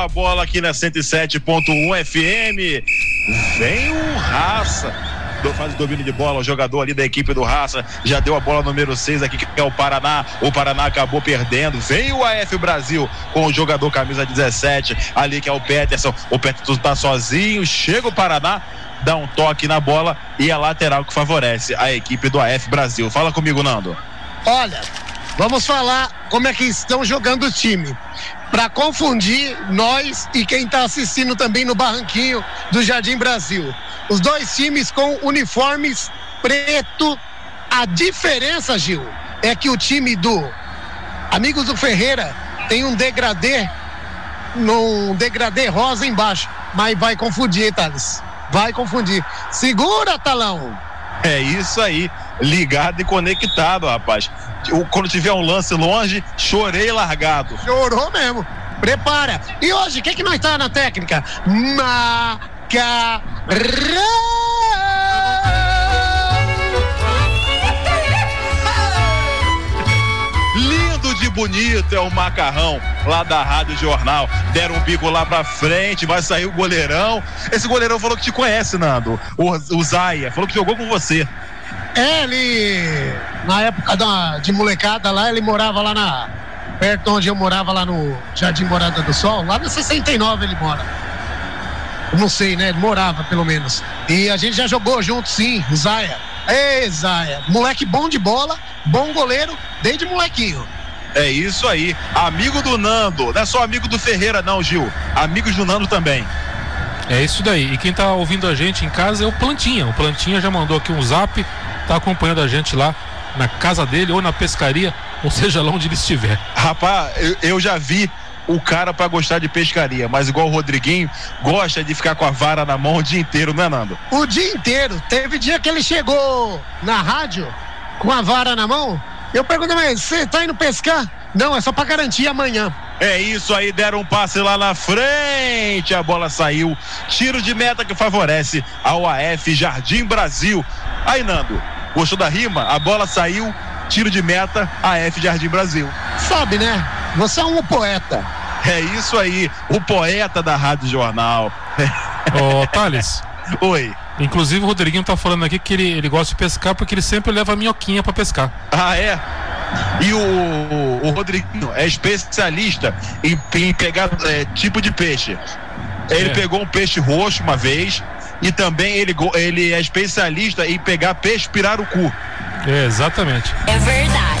a bola aqui na 107.1 FM. Vem o Raça faz o domínio de bola, o jogador ali da equipe do Raça já deu a bola número 6 aqui, que é o Paraná. O Paraná acabou perdendo. Vem o AF Brasil com o jogador camisa 17, ali que é o Peterson. O Peterson tá sozinho, chega o Paraná, dá um toque na bola e a lateral que favorece a equipe do AF Brasil. Fala comigo, Nando. Olha, vamos falar como é que estão jogando o time. Para confundir nós e quem está assistindo também no barranquinho do Jardim Brasil. Os dois times com uniformes preto. A diferença, Gil, é que o time do Amigos do Ferreira tem um degradê, um degradê rosa embaixo, mas vai confundir, Thales. Vai confundir. Segura, Talão. É isso aí, ligado e conectado, rapaz. Quando tiver um lance longe, chorei largado. Chorou mesmo. Prepara. E hoje, o que, que nós tá na técnica? Macarrão. Bonito é o macarrão lá da Rádio Jornal. Deram um bico lá pra frente, vai sair o goleirão. Esse goleirão falou que te conhece, Nando. O, o falou que jogou com você. É, ele. Na época da, de molecada lá, ele morava lá na. Perto onde eu morava, lá no Jardim Morada do Sol. Lá na 69 ele mora. Não sei, né? Ele morava, pelo menos. E a gente já jogou junto, sim, o Zaia. Ei, Zaia. Moleque bom de bola, bom goleiro, desde molequinho. É isso aí. Amigo do Nando. Não é só amigo do Ferreira, não, Gil. Amigos do Nando também. É isso daí. E quem tá ouvindo a gente em casa é o Plantinha. O Plantinha já mandou aqui um zap, tá acompanhando a gente lá na casa dele ou na pescaria, ou seja lá onde ele estiver. Rapaz, eu, eu já vi o cara para gostar de pescaria, mas igual o Rodriguinho, gosta de ficar com a vara na mão o dia inteiro, não é, Nando? O dia inteiro. Teve dia que ele chegou na rádio com a vara na mão. Eu perguntei, mas você tá indo pescar? Não, é só para garantir amanhã. É isso aí, deram um passe lá na frente, a bola saiu. Tiro de meta que favorece ao AF Jardim Brasil. Aí, Nando, gostou da rima? A bola saiu, tiro de meta, AF Jardim Brasil. Sabe, né? Você é um poeta. É isso aí, o poeta da Rádio Jornal. Ô, Thales. Oi. Inclusive o Rodriguinho tá falando aqui que ele, ele gosta de pescar porque ele sempre leva a minhoquinha para pescar. Ah, é? E o, o Rodriguinho é especialista em, em pegar é, tipo de peixe. Ele é. pegou um peixe roxo uma vez e também ele, ele é especialista em pegar peixe pirarucu. É, exatamente. É verdade.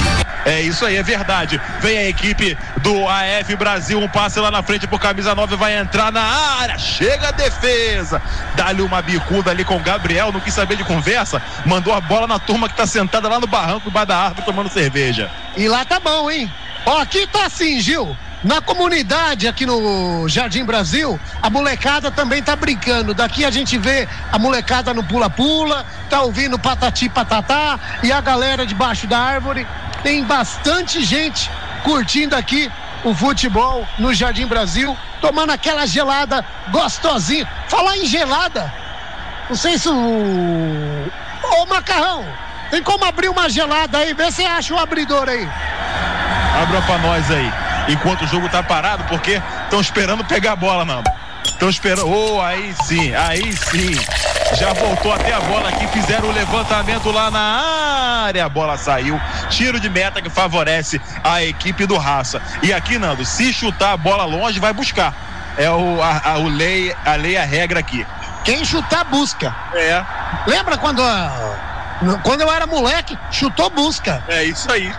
É isso aí, é verdade. Vem a equipe do AF Brasil, um passe lá na frente pro camisa 9, vai entrar na área. Chega a defesa. Dá-lhe uma bicuda ali com o Gabriel, não quis saber de conversa. Mandou a bola na turma que tá sentada lá no barranco, embaixo da árvore, tomando cerveja. E lá tá bom, hein? Ó, aqui tá assim, Gil. Na comunidade aqui no Jardim Brasil, a molecada também tá brincando. Daqui a gente vê a molecada no pula-pula, tá ouvindo patati patatá e a galera debaixo da árvore tem bastante gente curtindo aqui o futebol no Jardim Brasil, tomando aquela gelada gostosinha. Falar em gelada, não sei se o. Ô Macarrão, tem como abrir uma gelada aí? Vê se acha o abridor aí. Abra pra nós aí. Enquanto o jogo tá parado, porque estão esperando pegar a bola, não. Estão esperando. Oh, aí sim, aí sim. Já voltou até a bola aqui, fizeram o levantamento lá na área. A bola saiu. Tiro de meta que favorece a equipe do Raça. E aqui, Nando, se chutar a bola longe, vai buscar. É o, a, a, o lei, a lei, a regra aqui. Quem chutar, busca. É. Lembra quando, quando eu era moleque, chutou, busca. É isso aí.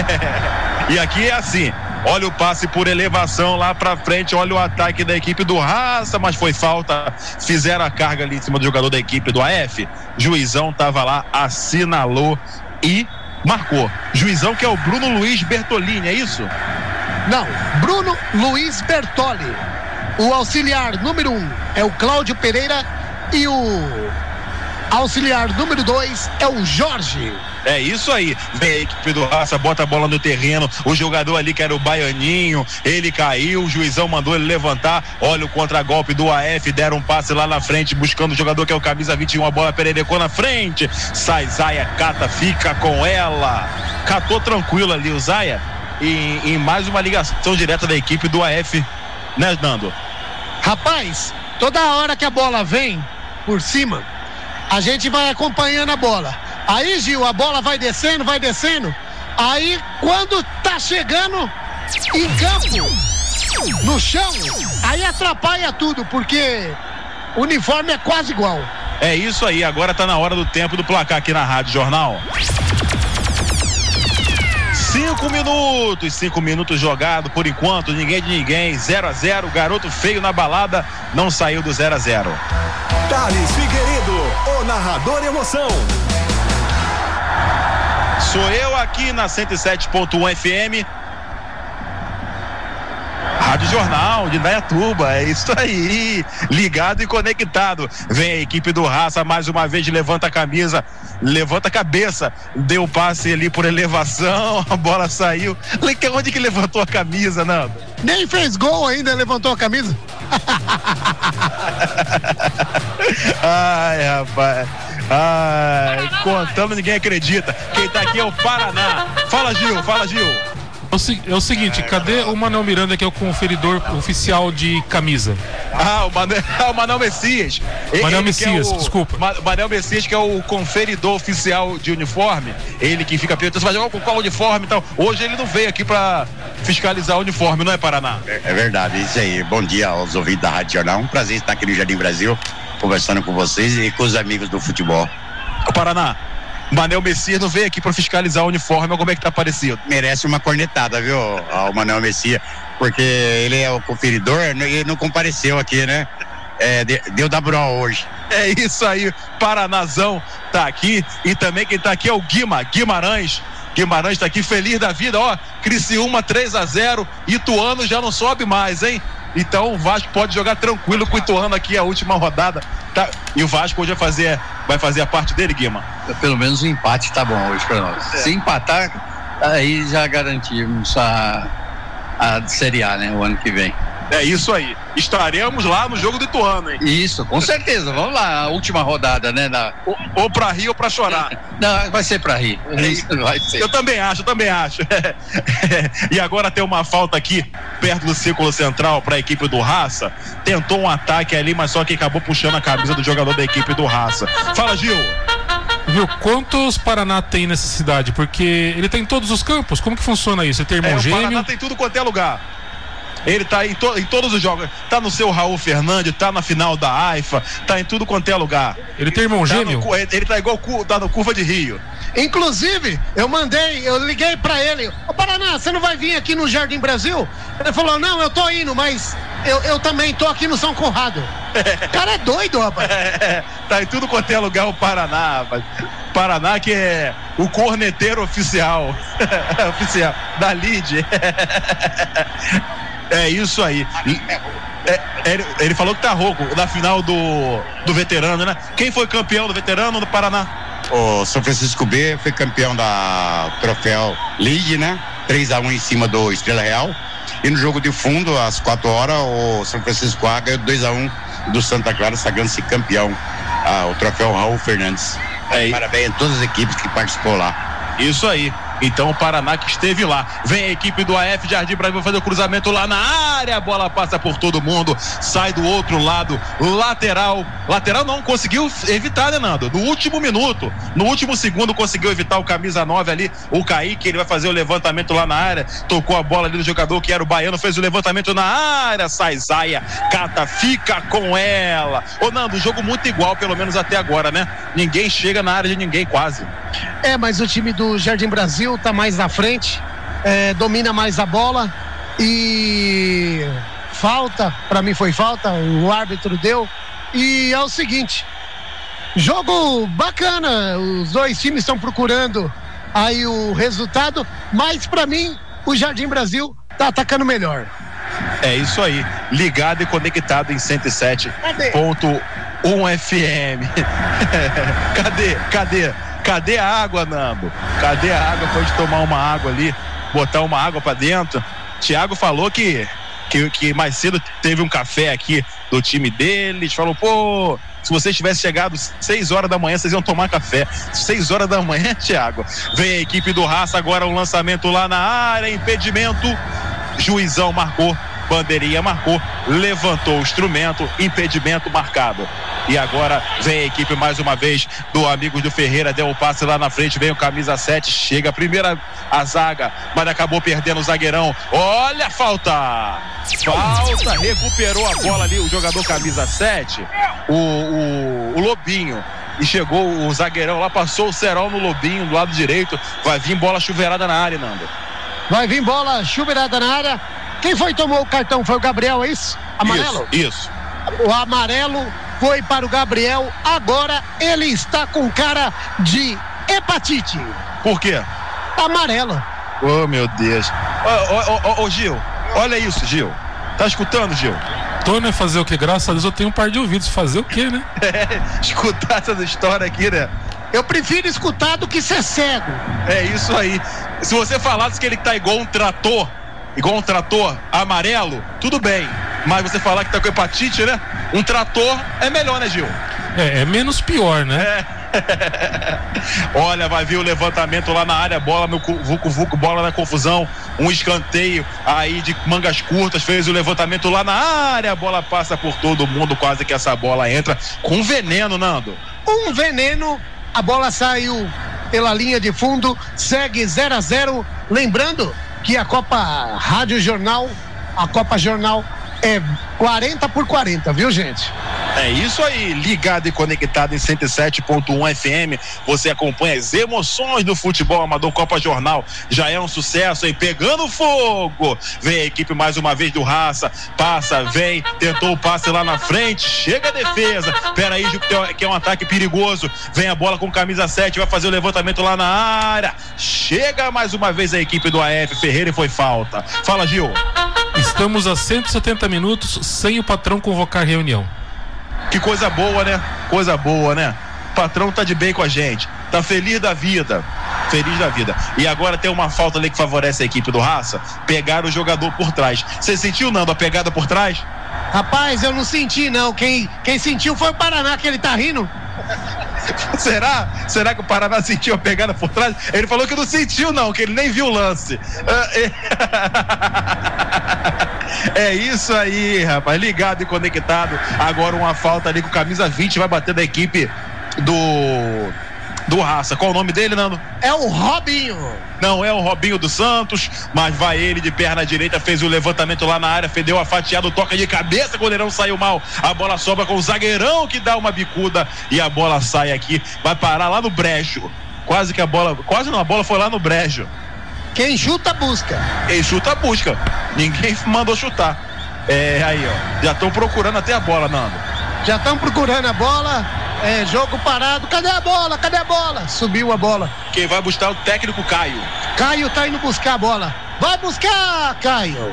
e aqui é assim. Olha o passe por elevação lá pra frente. Olha o ataque da equipe do Raça, mas foi falta. Fizeram a carga ali em cima do jogador da equipe do AF. Juizão tava lá, assinalou e marcou. Juizão que é o Bruno Luiz Bertolini, é isso? Não, Bruno Luiz Bertoli. O auxiliar número um é o Cláudio Pereira e o auxiliar número dois é o Jorge. É isso aí. Vem a equipe do Raça, bota a bola no terreno. O jogador ali que era o Baianinho, ele caiu, o juizão mandou ele levantar. Olha o contragolpe do AF, deram um passe lá na frente, buscando o jogador que é o camisa 21. A bola pererecou na frente. Sai Zaia, cata, fica com ela. Catou tranquilo ali o Zaia. E em mais uma ligação direta da equipe do AF né, Nando? Rapaz, toda hora que a bola vem por cima, a gente vai acompanhando a bola. Aí, Gil, a bola vai descendo, vai descendo. Aí, quando tá chegando em campo, no chão, aí atrapalha tudo, porque o uniforme é quase igual. É isso aí, agora tá na hora do tempo do placar aqui na Rádio Jornal. Cinco minutos, cinco minutos jogado por enquanto, ninguém de ninguém, 0 a 0 garoto feio na balada, não saiu do 0 a 0 Thales Figueiredo, o narrador emoção. Sou eu aqui na 107.1 FM. Rádio Jornal de Indaiatuba, é isso aí, ligado e conectado. Vem a equipe do Raça mais uma vez, levanta a camisa, levanta a cabeça, deu passe ali por elevação, a bola saiu. Onde que levantou a camisa, Nando? Nem fez gol ainda, levantou a camisa. Ai, rapaz. Ai, contando, ninguém acredita. Quem tá aqui é o Paraná. Fala, Gil, fala, Gil. É o seguinte, cadê o Manuel Miranda, que é o conferidor oficial de camisa? Ah, o Manuel, o Manuel Messias. Manuel ele Messias, é o, desculpa. Manuel Messias, que é o conferidor oficial de uniforme. Ele que fica perguntando, você vai jogar com qual uniforme e tal. Hoje ele não veio aqui para fiscalizar o uniforme, não é, Paraná? É, é, verdade, isso aí. Bom dia aos ouvintes da Rádio Jornal. Um prazer estar aqui no Jardim Brasil, conversando com vocês e com os amigos do futebol. O Paraná, Manel Messias não veio aqui para fiscalizar o uniforme, como é que tá parecido? Merece uma cornetada, viu, o Manel Messias, porque ele é o conferidor e não compareceu aqui, né? É, deu da bro hoje. É isso aí, Paranazão tá aqui e também quem tá aqui é o Guima, Guimarães. Guimarães tá aqui feliz da vida, ó, Criciúma 3 a 0, Ituano já não sobe mais, hein? Então o Vasco pode jogar tranquilo com o Ituano aqui a última rodada. Tá? E o Vasco hoje vai fazer, vai fazer a parte dele, Guima? Pelo menos o um empate tá bom hoje para nós. É. Se empatar, aí já garantimos a, a Série A, né? O ano que vem. É isso aí. Estaremos lá no jogo do Ituano, hein? Isso, com certeza. Vamos lá, a última rodada, né? Na... Ou, ou pra rir ou pra chorar. Não, vai ser pra rir. É, vai ser. Eu também acho, eu também acho. e agora tem uma falta aqui, perto do círculo central, pra equipe do Raça. Tentou um ataque ali, mas só que acabou puxando a camisa do jogador da equipe do Raça. Fala, Gil. Viu, quantos Paraná tem nessa cidade? Porque ele tem todos os campos. Como que funciona isso? Ele tem irmão é, gêmeo? O Paraná tem tudo quanto é lugar. Ele tá em, to, em, todos os jogos. Tá no seu Raul Fernandes, tá na final da AIFA, tá em tudo quanto é lugar. Ele tem irmão tá gêmeo? No, ele tá igual tá no Curva de Rio. Inclusive, eu mandei, eu liguei para ele, ô Paraná, você não vai vir aqui no Jardim Brasil? Ele falou, não, eu tô indo, mas eu, eu também tô aqui no São Conrado. O cara é doido, rapaz. É, tá em tudo quanto é lugar o Paraná, rapaz. Paraná que é o corneteiro oficial. oficial da LID. É isso aí. É, ele, ele, falou que tá rouco na final do, do veterano, né? Quem foi campeão do veterano do Paraná? O São Francisco B foi campeão da troféu League, né? 3 a 1 em cima do Estrela Real. E no jogo de fundo, às 4 horas, o São Francisco A ganhou 2 a 1 do Santa Clara, sagrando-se campeão. Ah, o troféu Raul Fernandes. É, Parabéns a todas as equipes que participou lá. Isso aí. Então o Paraná que esteve lá. Vem a equipe do AF Jardim Brasil fazer o cruzamento lá na área. A bola passa por todo mundo. Sai do outro lado. Lateral. Lateral não conseguiu evitar, né, Nando? No último minuto. No último segundo conseguiu evitar o camisa 9 ali. O Kaique, ele vai fazer o levantamento lá na área. Tocou a bola ali do jogador que era o Baiano. Fez o levantamento na área. Sai Zaia. Cata, fica com ela. Ô, Nando, jogo muito igual, pelo menos até agora, né? Ninguém chega na área de ninguém quase. É, mas o time do Jardim Brasil está mais na frente, é, domina mais a bola e falta, para mim foi falta, o árbitro deu. E é o seguinte, jogo bacana, os dois times estão procurando aí o resultado, mas para mim o Jardim Brasil tá atacando melhor. É isso aí, ligado e conectado em 107.1 FM. cadê? Cadê? Cadê a água, Nando? Cadê a água? Pode tomar uma água ali, botar uma água para dentro. Tiago falou que, que, que mais cedo teve um café aqui do time deles. Falou, pô, se vocês tivessem chegado 6 horas da manhã, vocês iam tomar café. 6 horas da manhã, Thiago. Vem a equipe do Raça agora, um lançamento lá na área, impedimento. Juizão marcou bandeirinha marcou, levantou o instrumento, impedimento marcado. E agora vem a equipe mais uma vez do Amigos do Ferreira, deu o um passe lá na frente, vem o camisa 7, chega a primeira a zaga, mas acabou perdendo o zagueirão. Olha a falta! Falta, recuperou a bola ali o jogador camisa 7, o, o, o Lobinho e chegou o zagueirão lá, passou o Serol no Lobinho, do lado direito. Vai vir bola chuveirada na área, Nando. Vai vir bola chuveirada na área. Quem foi que tomou o cartão? Foi o Gabriel, é isso? Amarelo? Isso. isso. O amarelo foi para o Gabriel. Agora ele está com cara de hepatite. Por quê? Amarela. Oh, meu Deus. Ô, oh, oh, oh, Gil, olha isso, Gil. Tá escutando, Gil? Tô, né? Fazer o que? Graças a Deus eu tenho um par de ouvidos. Fazer o que, né? É, escutar essa história aqui, né? Eu prefiro escutar do que ser cego. É isso aí. Se você falasse que ele tá igual um trator, igual um trator amarelo, tudo bem. Mas você falar que tá com hepatite, né? Um trator é melhor, né, Gil? É, é menos pior, né? É. Olha, vai vir o levantamento lá na área, bola no Vucu Vucu, bola na confusão, um escanteio aí de mangas curtas, fez o levantamento lá na área, a bola passa por todo mundo, quase que essa bola entra com veneno, Nando. Um veneno, a bola saiu pela linha de fundo, segue 0 a 0 lembrando que a Copa Rádio Jornal, a Copa Jornal é 40 por 40, viu, gente? É isso aí, ligado e conectado em 107.1 FM. Você acompanha as emoções do futebol amador Copa Jornal. Já é um sucesso, hein? Pegando fogo. Vem a equipe mais uma vez do Raça. Passa, vem, tentou o passe lá na frente. Chega a defesa. Pera aí, que é um ataque perigoso. Vem a bola com camisa 7, vai fazer o levantamento lá na área. Chega mais uma vez a equipe do AF Ferreira e foi falta. Fala, Gil. Estamos a 170 minutos sem o patrão convocar reunião. Que coisa boa, né? Coisa boa, né? O patrão tá de bem com a gente. Tá feliz da vida. Feliz da vida. E agora tem uma falta ali que favorece a equipe do Raça. Pegar o jogador por trás. Você sentiu, Nando, a pegada por trás? Rapaz, eu não senti, não. Quem, quem sentiu foi o Paraná, que ele tá rindo. Será? Será que o Paraná sentiu a pegada por trás? Ele falou que não sentiu, não, que ele nem viu o lance. É isso aí, rapaz. Ligado e conectado. Agora uma falta ali com camisa 20 vai bater da equipe do do Raça. Qual o nome dele, Nando? É o Robinho. Não é o Robinho dos Santos, mas vai ele de perna direita, fez o levantamento lá na área, fedeu a fatiada, toca de cabeça, o goleirão saiu mal. A bola sobra com o zagueirão que dá uma bicuda e a bola sai aqui, vai parar lá no brejo. Quase que a bola, quase não, a bola foi lá no brejo. Quem chuta, busca. Quem chuta, busca. Ninguém mandou chutar. É, aí, ó. Já estão procurando até a bola, Nando. Já estão procurando a bola. É, jogo parado. Cadê a bola? Cadê a bola? Subiu a bola. Quem vai buscar é o técnico Caio. Caio tá indo buscar a bola. Vai buscar, Caio.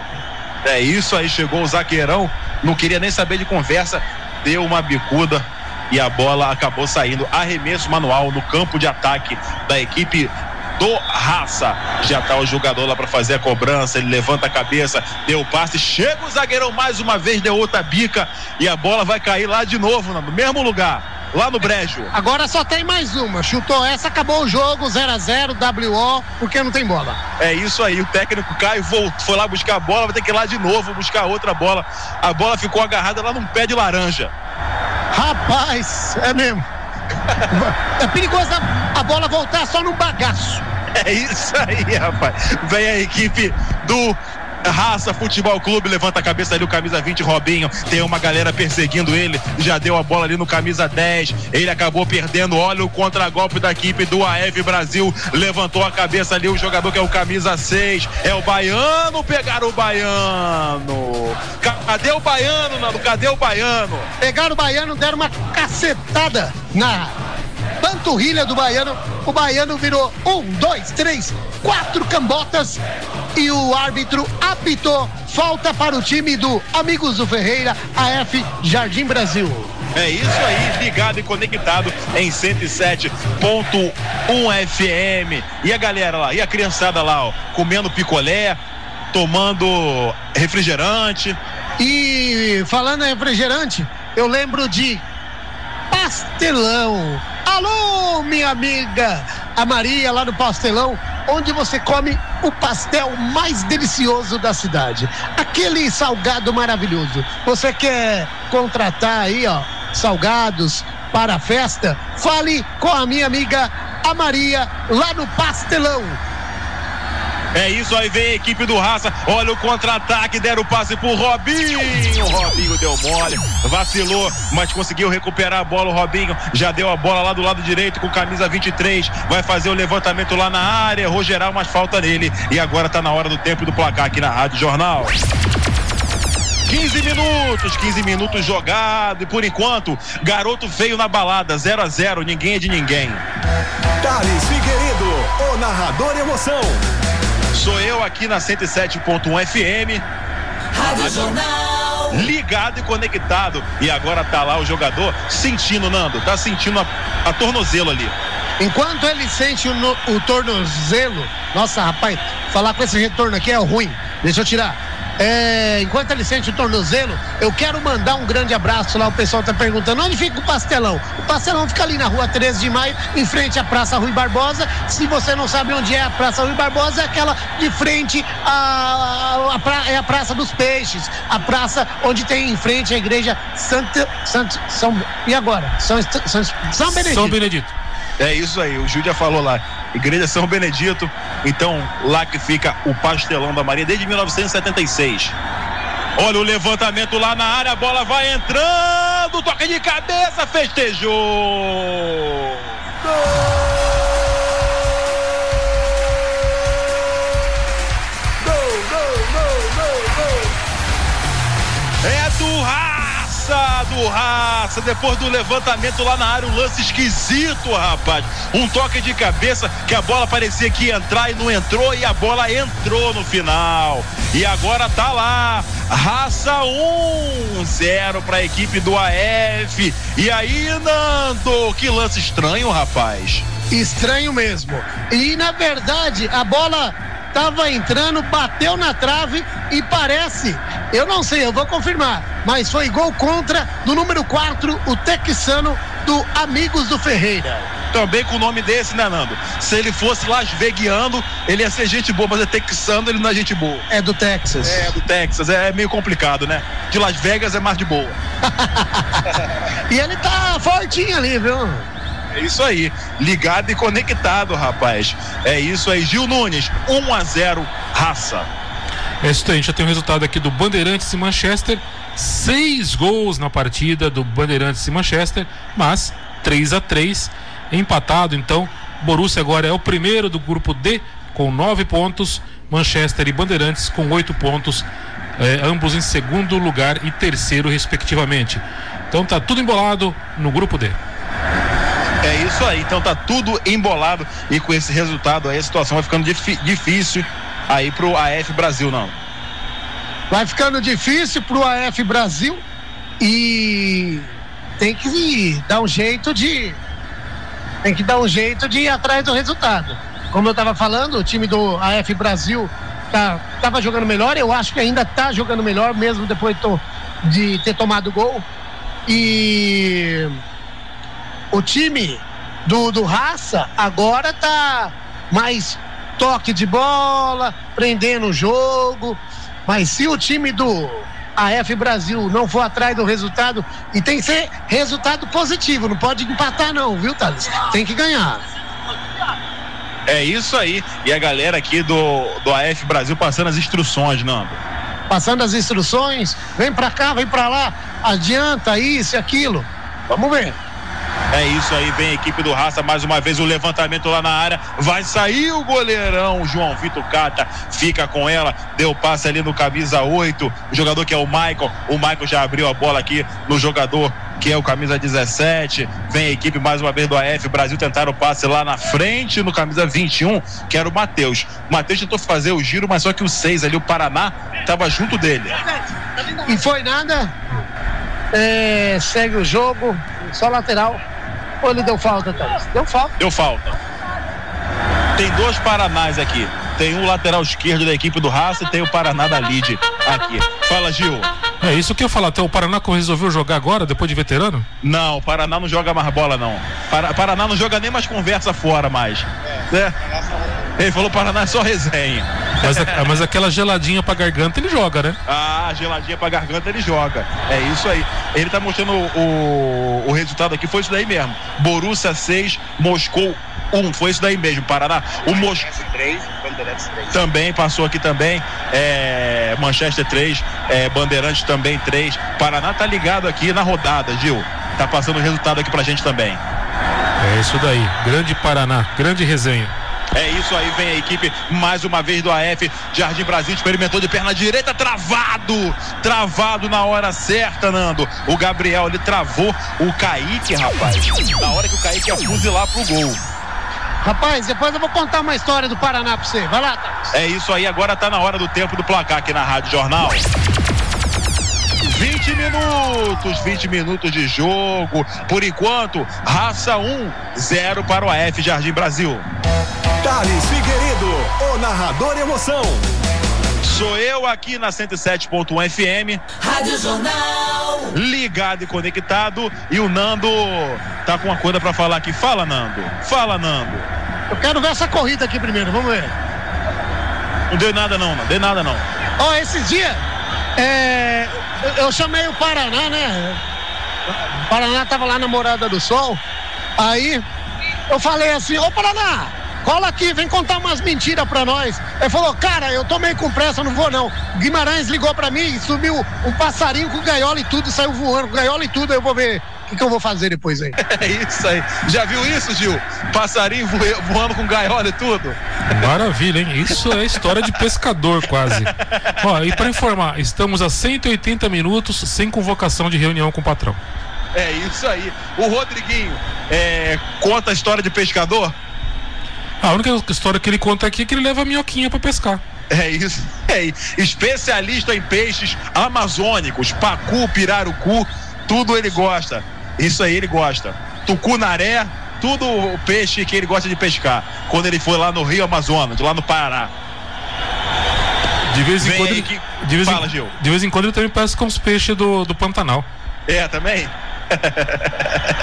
É isso aí, chegou o zagueirão. Não queria nem saber de conversa. Deu uma bicuda e a bola acabou saindo. Arremesso manual no campo de ataque da equipe do Raça. Já tá o jogador lá para fazer a cobrança, ele levanta a cabeça, deu o passe, chega o zagueirão mais uma vez, deu outra bica e a bola vai cair lá de novo, no mesmo lugar. Lá no Brejo. Agora só tem mais uma. Chutou essa, acabou o jogo, 0 a 0 WO, porque não tem bola. É isso aí. O técnico Caio voltou, foi lá buscar a bola, vai ter que ir lá de novo buscar outra bola. A bola ficou agarrada lá num pé de laranja. Rapaz, é mesmo. É perigoso a bola voltar só no bagaço. É isso aí, rapaz. Vem a equipe do Raça Futebol Clube, levanta a cabeça ali o camisa 20, Robinho. Tem uma galera perseguindo ele, já deu a bola ali no camisa 10. Ele acabou perdendo. Olha o contragolpe da equipe do AF Brasil. Levantou a cabeça ali o jogador que é o camisa 6. É o Baiano, pegaram o Baiano. Cadê o Baiano, Nando? Cadê o Baiano? Pegaram o Baiano, deram uma cacetada na panturrilha do Baiano. O Baiano virou um, dois, três, quatro cambotas e o árbitro apitou falta para o time do Amigos do Ferreira, AF Jardim Brasil. É isso aí, ligado e conectado em 107.1 FM. E a galera lá, e a criançada lá, ó, comendo picolé, tomando refrigerante. E falando em refrigerante, eu lembro de pastelão. Alô, minha amiga, a Maria lá no pastelão, onde você come o pastel mais delicioso da cidade. Aquele salgado maravilhoso. Você quer contratar aí, ó, salgados para a festa? Fale com a minha amiga a Maria lá no Pastelão. É isso aí, vem a equipe do Raça. Olha o contra-ataque, deram o passe pro Robinho. Robinho deu mole, vacilou, mas conseguiu recuperar a bola. O Robinho já deu a bola lá do lado direito com camisa 23. Vai fazer o levantamento lá na área. Errou geral, mas falta nele. E agora tá na hora do tempo do placar aqui na Rádio Jornal. 15 minutos, 15 minutos jogado. E por enquanto, garoto feio na balada, 0 a 0 ninguém é de ninguém. Thales Figueiredo, o narrador emoção. Sou eu aqui na 107.1 FM. Rádio Jornal. Ligado e conectado. E agora tá lá o jogador sentindo, Nando. Tá sentindo a, a tornozelo ali. Enquanto ele sente o, no, o tornozelo, nossa, rapaz, falar com esse retorno aqui é ruim. Deixa eu tirar. É, enquanto ele sente o tornozelo, eu quero mandar um grande abraço lá. O pessoal tá perguntando onde fica o pastelão. O pastelão fica ali na rua 13 de maio, em frente à Praça Rui Barbosa. Se você não sabe onde é a Praça Rui Barbosa, é aquela de frente à, à pra, é a Praça dos Peixes, a praça onde tem em frente a igreja Santa, Santo, São. E agora? São, São, São Benedito. São Benedito. É isso aí, o Júlia falou lá. Igreja São Benedito. Então, lá que fica o pastelão da Maria desde 1976. Olha o levantamento lá na área, a bola vai entrando, toca de cabeça, festejou. É do raça. Depois do levantamento lá na área, um lance esquisito, rapaz. Um toque de cabeça que a bola parecia que ia entrar e não entrou e a bola entrou no final. E agora tá lá, raça 1, 0 para a equipe do AF. E aí, Nando, que lance estranho, rapaz. Estranho mesmo. E na verdade, a bola tava entrando, bateu na trave e parece, eu não sei, eu vou confirmar, mas foi gol contra do número 4, o texano do Amigos do Ferreira. Também com o nome desse, né, Nando? Se ele fosse Las Veguiano, ele ia ser gente boa, mas é texano, ele não é gente boa. É do Texas. É, do Texas, é meio complicado, né? De Las Vegas é mais de boa. e ele tá fortinho ali, viu? É isso aí, ligado e conectado, rapaz. É isso aí, Gil Nunes, 1 a 0 raça. É isso aí, já tem o um resultado aqui do Bandeirantes e Manchester. Seis gols na partida do Bandeirantes e Manchester, mas 3 a 3 empatado. Então, Borussia agora é o primeiro do grupo D com nove pontos. Manchester e Bandeirantes com oito pontos, eh, ambos em segundo lugar e terceiro, respectivamente. Então tá tudo embolado no grupo D. É isso aí, então tá tudo embolado e com esse resultado aí a situação vai ficando difícil aí pro AF Brasil, não. Vai ficando difícil pro AF Brasil e tem que dar um jeito de tem que dar um jeito de ir atrás do resultado. Como eu estava falando, o time do AF Brasil tá, tava jogando melhor, eu acho que ainda tá jogando melhor, mesmo depois de ter tomado gol. E o time do, do Raça agora tá mais toque de bola, prendendo o jogo. Mas se o time do AF Brasil não for atrás do resultado, e tem que ser resultado positivo, não pode empatar, não, viu, Thales? Tem que ganhar. É isso aí. E a galera aqui do, do AF Brasil passando as instruções, Nando. Passando as instruções, vem pra cá, vem pra lá, adianta isso e aquilo. Vamos ver. É isso aí, vem a equipe do Raça, mais uma vez o levantamento lá na área, vai sair o goleirão, João Vitor Cata, fica com ela, deu passe ali no camisa 8, o jogador que é o Michael, o Michael já abriu a bola aqui no jogador que é o camisa 17, vem a equipe mais uma vez do AF, Brasil tentaram o passe lá na frente no camisa 21, que era o Matheus. O Matheus tentou fazer o giro, mas só que o 6 ali, o Paraná, estava junto dele. E foi nada, é, segue o jogo, só lateral. Ou ele deu falta, Thales? Deu falta. Deu falta. Tem dois Paranás aqui. Tem um lateral esquerdo da equipe do Raça e tem o Paraná da Lide aqui. Fala, Gil. É isso que eu ia falar. Até o Paraná resolveu jogar agora, depois de veterano? Não, o Paraná não joga mais bola, não. Para, Paraná não joga nem mais conversa fora mais. É. Ele falou Paraná é só resenha. Mas, a- mas aquela geladinha pra garganta ele joga, né? Ah, geladinha pra garganta ele joga. É isso aí. Ele tá mostrando o, o resultado aqui, foi isso daí mesmo. Borussia 6, Moscou 1. Foi isso daí mesmo, Paraná. O Moscou. 3, Bandeirantes 3. também passou aqui também. É, Manchester 3, é, Bandeirantes também 3. Paraná tá ligado aqui na rodada, Gil. Tá passando o resultado aqui pra gente também. É isso daí. Grande Paraná, grande resenha. É isso aí, vem a equipe mais uma vez do AF. Jardim Brasil experimentou de perna direita, travado! Travado na hora certa, Nando. O Gabriel ele travou o Kaique, rapaz. Na hora que o Kaique ia fuzilar pro gol. Rapaz, depois eu vou contar uma história do Paraná pra você. Vai lá, Thales. É isso aí, agora tá na hora do tempo do placar aqui na Rádio Jornal. 20 minutos, 20 minutos de jogo. Por enquanto, raça 1, 0 para o AF Jardim Brasil. Thales Figueiredo, o narrador emoção. Sou eu aqui na 107.1 FM, Rádio Jornal. ligado e conectado. E o Nando tá com uma coisa pra falar aqui. Fala, Nando. Fala, Nando. Eu quero ver essa corrida aqui primeiro, vamos ver. Não deu nada, não, não deu nada, não. Ó, esses dias, é, eu, eu chamei o Paraná, né? O Paraná tava lá na Morada do Sol. Aí eu falei assim, ô Paraná, cola aqui, vem contar umas mentiras pra nós. Ele falou, cara, eu tô meio com pressa, não vou não. Guimarães ligou pra mim e subiu um passarinho com gaiola e tudo, saiu voando com gaiola e tudo, eu vou ver o que, que eu vou fazer depois aí. É isso aí. Já viu isso, Gil? Passarinho voe- voando com gaiola e tudo? Maravilha, hein? Isso é história de pescador quase. Ó, e para informar, estamos a 180 minutos sem convocação de reunião com o patrão. É isso aí. O Rodriguinho é, conta a história de pescador? A única história que ele conta aqui é que ele leva a minhoquinha pra pescar. É isso. É. Especialista em peixes amazônicos, pacu, pirarucu, tudo ele gosta. Isso aí ele gosta. Tucunaré, tudo o peixe que ele gosta de pescar. Quando ele foi lá no Rio Amazonas, lá no Pará. De vez em Vem quando. ele- que- De vez, Fala, em, Gil. de vez em quando ele também pesca uns peixes do, do Pantanal. É, também?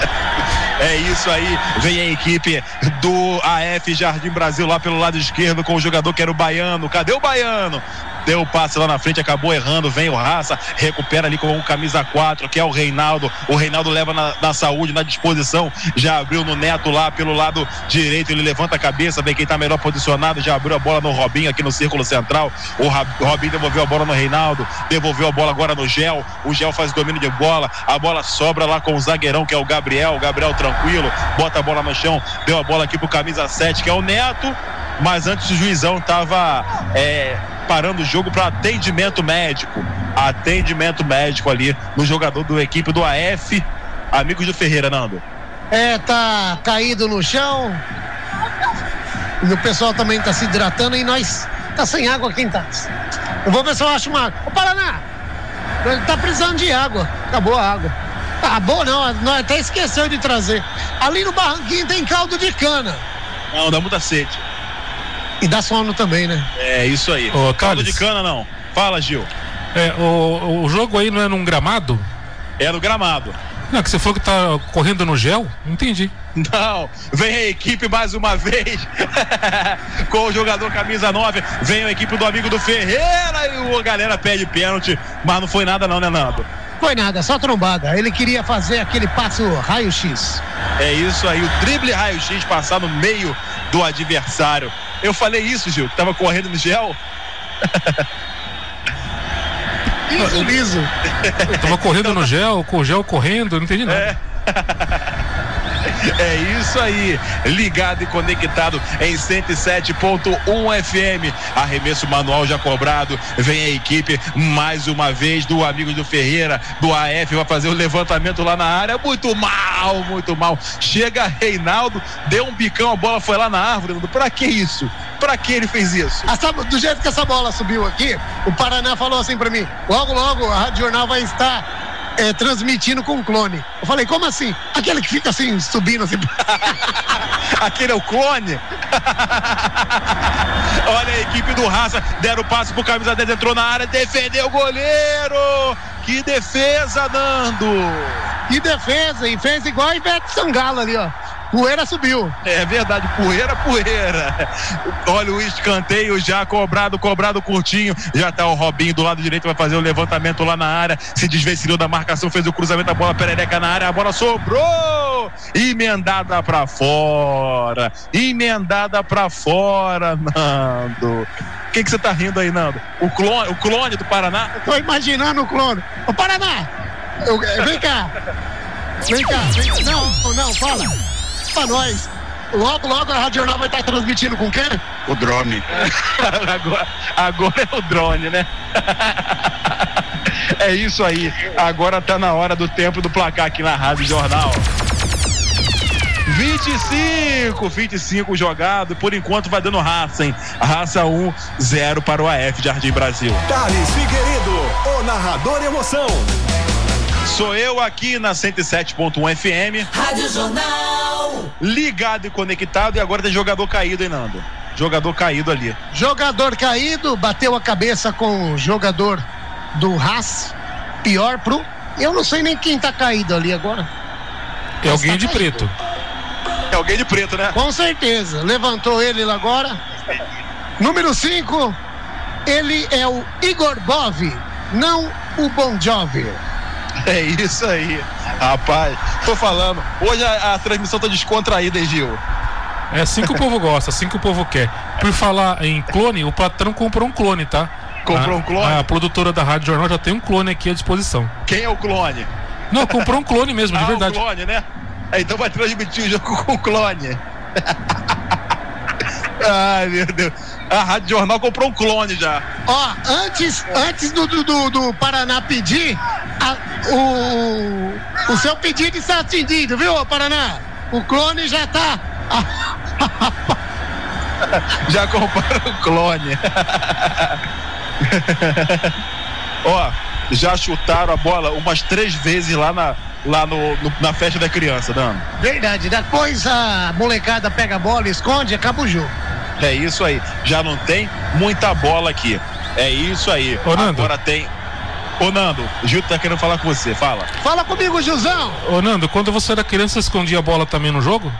É isso aí, vem a equipe do AF Jardim Brasil lá pelo lado esquerdo com o jogador que era o Baiano. Cadê o Baiano? Deu o passe lá na frente, acabou errando. Vem o Raça, recupera ali com o camisa 4, que é o Reinaldo. O Reinaldo leva na, na saúde, na disposição. Já abriu no Neto lá pelo lado direito. Ele levanta a cabeça, vem quem tá melhor posicionado. Já abriu a bola no Robinho aqui no círculo central. O Robinho devolveu a bola no Reinaldo, devolveu a bola agora no Gel. O Gel faz domínio de bola. A bola sobra lá com o zagueirão, que é o Gabriel. O Gabriel tranquilo, bota a bola no chão, deu a bola aqui pro camisa 7, que é o Neto. Mas antes o juizão tava é, parando o jogo para atendimento médico. Atendimento médico ali no jogador do equipe do AF. Amigos do Ferreira, Nando. É, tá caído no chão. E o pessoal também tá se hidratando e nós tá sem água aqui em Tats. Eu vou ver se eu acho uma. Ô Paraná! Ele tá precisando de água. Acabou a água. Acabou não, nós até esqueceu de trazer. Ali no barranquinho tem caldo de cana. Não, dá muita sede. E dá sono também, né? É isso aí. Ô, Caldo de cana não. Fala, Gil. É, o, o jogo aí não é num gramado? É no gramado. Não, que você falou que tá correndo no gel? Não entendi. Não, vem a equipe mais uma vez com o jogador camisa 9. Vem a equipe do amigo do Ferreira e o galera pede pênalti, mas não foi nada não, né, Nando? Foi nada, só trombada. Ele queria fazer aquele passo raio-x. É isso aí, o drible raio-x passar no meio do adversário. Eu falei isso, Gil, que tava correndo no gel. Liso, liso. Eu tava correndo no gel, com o gel correndo, não entendi nada. É isso aí, ligado e conectado em 107.1 FM. Arremesso manual já cobrado. Vem a equipe mais uma vez do Amigos do Ferreira, do AF, vai fazer o levantamento lá na área. Muito mal, muito mal. Chega Reinaldo, deu um bicão, a bola foi lá na árvore. Pra que isso? Pra que ele fez isso? Essa- do jeito que essa bola subiu aqui, o Paraná falou assim pra mim: logo, logo a Rádio Jornal vai estar é, transmitindo com clone. Eu falei, como assim? Aquele que fica assim, subindo assim. Aquele é o clone. Olha a equipe do Raça, deram o passe pro camisa 10, entrou na área, defendeu o goleiro. Que defesa, Nando. Que defesa, e fez igual a Ivete Sangalo ali, ó. Poeira subiu. É verdade, poeira, poeira. Olha o escanteio já cobrado, cobrado curtinho. Já tá o Robinho do lado direito, vai fazer o levantamento lá na área. Se desvencilhou da marcação, fez o cruzamento, a bola perereca na área, a bola sobrou. Emendada pra fora. Emendada pra fora, Nando. O que você tá rindo aí, Nando? O clone, o clone do Paraná? Tô imaginando o clone. Ô, Paraná! Eu- vem cá. Vem cá. Vem, não, não, fala. Pra nós. Logo, logo a Rádio Jornal vai estar transmitindo com quem? O drone. agora, agora é o drone, né? é isso aí. Agora tá na hora do tempo do placar aqui na Rádio Jornal. 25, 25 jogado. Por enquanto vai dando raça, hein? Raça 1, 0 para o AF Jardim Brasil. Thales Figueiredo, o narrador emoção. Sou eu aqui na 107.1 FM, Rádio Jornal. ligado e conectado. E agora tem jogador caído, hein, Nando? Jogador caído ali. Jogador caído, bateu a cabeça com o jogador do Haas. Pior pro. Eu não sei nem quem tá caído ali agora. É alguém tá de caído. preto. É alguém de preto, né? Com certeza. Levantou ele lá agora. Número 5. Ele é o Igor Bov, não o Bon Jovi. É isso aí. Rapaz, tô falando. Hoje a, a transmissão tá descontraída, hein, Gil? É assim que o povo gosta, assim que o povo quer. Por falar em clone, o patrão comprou um clone, tá? Comprou A- um clone? A produtora da Rádio Jornal já tem um clone aqui à disposição. Quem é o clone? Não, comprou um clone mesmo, de ah, verdade. o clone, né? É, então vai transmitir o jogo com o clone. Ai, meu Deus. A Rádio Jornal comprou um clone já. Ó, antes, antes do, do- do Paraná pedir, a- o, o seu pedido está atendido, viu, Paraná? O clone já tá. Já compraram o clone. Ó, já chutaram a bola umas três vezes lá na, lá no, no- na festa da criança, Dano. Verdade, depois a molecada pega a bola, esconde, acaba o jogo. É isso aí. Já não tem muita bola aqui. É isso aí. Ô. Agora tem. Ô Nando, o Gil tá querendo falar com você. Fala. Fala comigo, Gilzão. Ô Nando, quando você era criança, você escondia a bola também no jogo?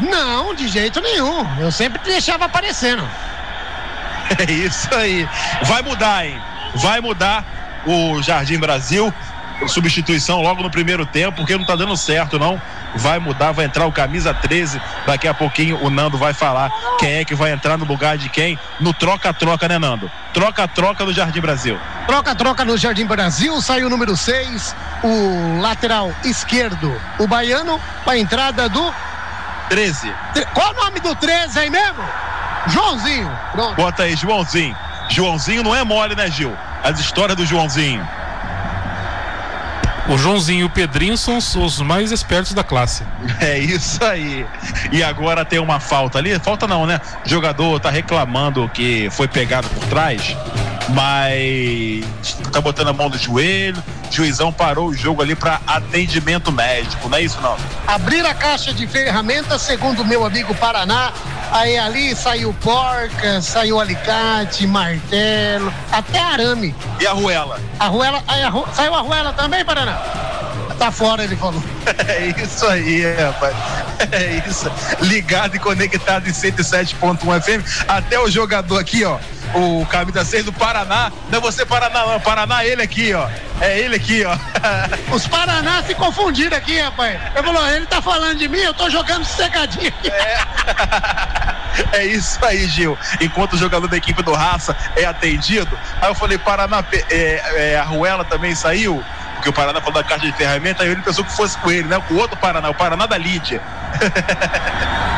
Não, de jeito nenhum. Eu sempre deixava aparecendo. É isso aí. Vai mudar, hein? Vai mudar o Jardim Brasil. Substituição logo no primeiro tempo, porque não tá dando certo, não. Vai mudar, vai entrar o camisa 13. Daqui a pouquinho o Nando vai falar quem é que vai entrar no lugar de quem. No troca-troca, né, Nando? Troca-troca do Jardim Brasil. Troca-troca no Jardim Brasil, saiu o número 6, o lateral esquerdo, o baiano, para a entrada do. 13. tre- Qual o nome do 13 aí mesmo? Joãozinho. Pronto. Bota aí, Joãozinho. Joãozinho não é mole, né, Gil? As histórias do Joãozinho. O Joãozinho e o Pedrinho são os, os mais espertos da classe. É isso aí. E agora tem uma falta ali. Falta não, né? O jogador tá reclamando que foi pegado por trás, mas tá botando a mão no joelho. O juizão parou o jogo ali para atendimento médico, não é isso não? Abrir a caixa de ferramentas, segundo o meu amigo Paraná. Aí ali saiu porca, saiu alicate, martelo, até arame. E a Ruela? A ruela, aí a ru- saiu a ruela também, Paraná? Tá fora, ele falou. É isso aí, rapaz. É isso. Ligado e conectado em 107.1 FM. Até o jogador aqui, ó. O camisa 6 do Paraná. Não é você, Paraná, não. Paraná, ele aqui, ó. É ele aqui, ó. Os Paraná se confundiram aqui, rapaz. Eu falou, ele tá falando de mim, eu tô jogando sossegadinho aqui. É isso aí, Gil. Enquanto o jogador da equipe do Raça é atendido, aí eu falei, Paraná, é, é, a Ruela também saiu, porque o Paraná falou da caixa de ferramenta, aí ele pensou que fosse com ele, né? Com o outro Paraná, o Paraná da Lídia.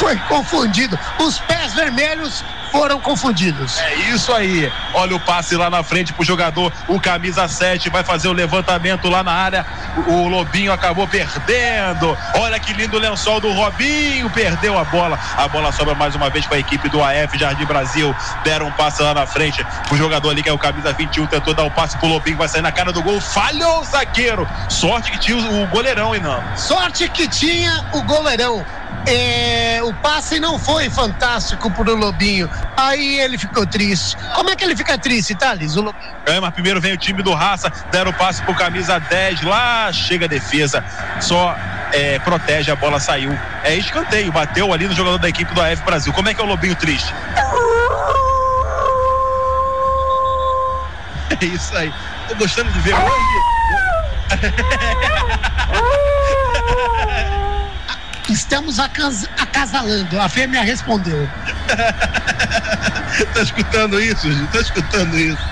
Foi confundido. Os pés vermelhos foram confundidos. É isso aí. Olha o passe lá na frente pro jogador, o camisa 7 vai fazer o levantamento lá na área. O o Lobinho acabou perdendo. Olha que lindo lençol do Robinho, perdeu a bola. A bola sobra mais uma vez para a equipe do AF Jardim Brasil. Deram um passe lá na frente pro jogador ali que é o camisa 21, tentou dar um passe pro Lobinho, vai sair na cara do gol. Falhou o zagueiro. Sorte que tinha o o goleirão, hein, não. Sorte que tinha o goleirão. É, o passe não foi fantástico pro Lobinho. Aí ele ficou triste. Como é que ele fica triste, Thales? O Lobinho. É, mas primeiro vem o time do Raça, deram o passe pro camisa 10, lá chega a defesa. Só é, protege, a bola saiu. É escanteio, bateu ali no jogador da equipe do AF Brasil. Como é que é o Lobinho triste? É isso aí. Tô gostando de ver hoje. Estamos acas- acasalando. A fêmea respondeu. tá escutando isso, gente? Tá escutando isso?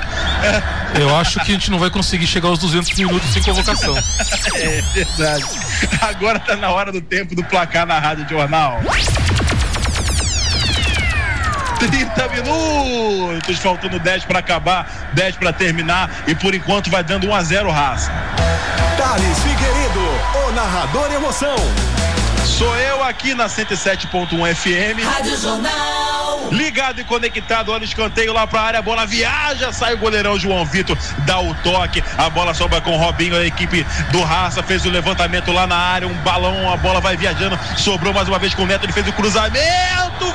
Eu acho que a gente não vai conseguir chegar aos 200 minutos sem convocação. É verdade. Agora tá na hora do tempo do placar na Rádio Jornal. 30 minutos, faltando 10 para acabar, 10 para terminar e por enquanto vai dando 1 a 0 raça. Thales Figueiredo, o narrador emoção. Sou eu aqui na 107.1 FM. Rádio Jornal. Ligado e conectado, olha o escanteio lá pra área, a bola viaja, sai o goleirão João Vitor, dá o toque, a bola sobra com o Robinho, a equipe do Raça fez o levantamento lá na área, um balão, a bola vai viajando, sobrou mais uma vez com o Neto, ele fez o cruzamento,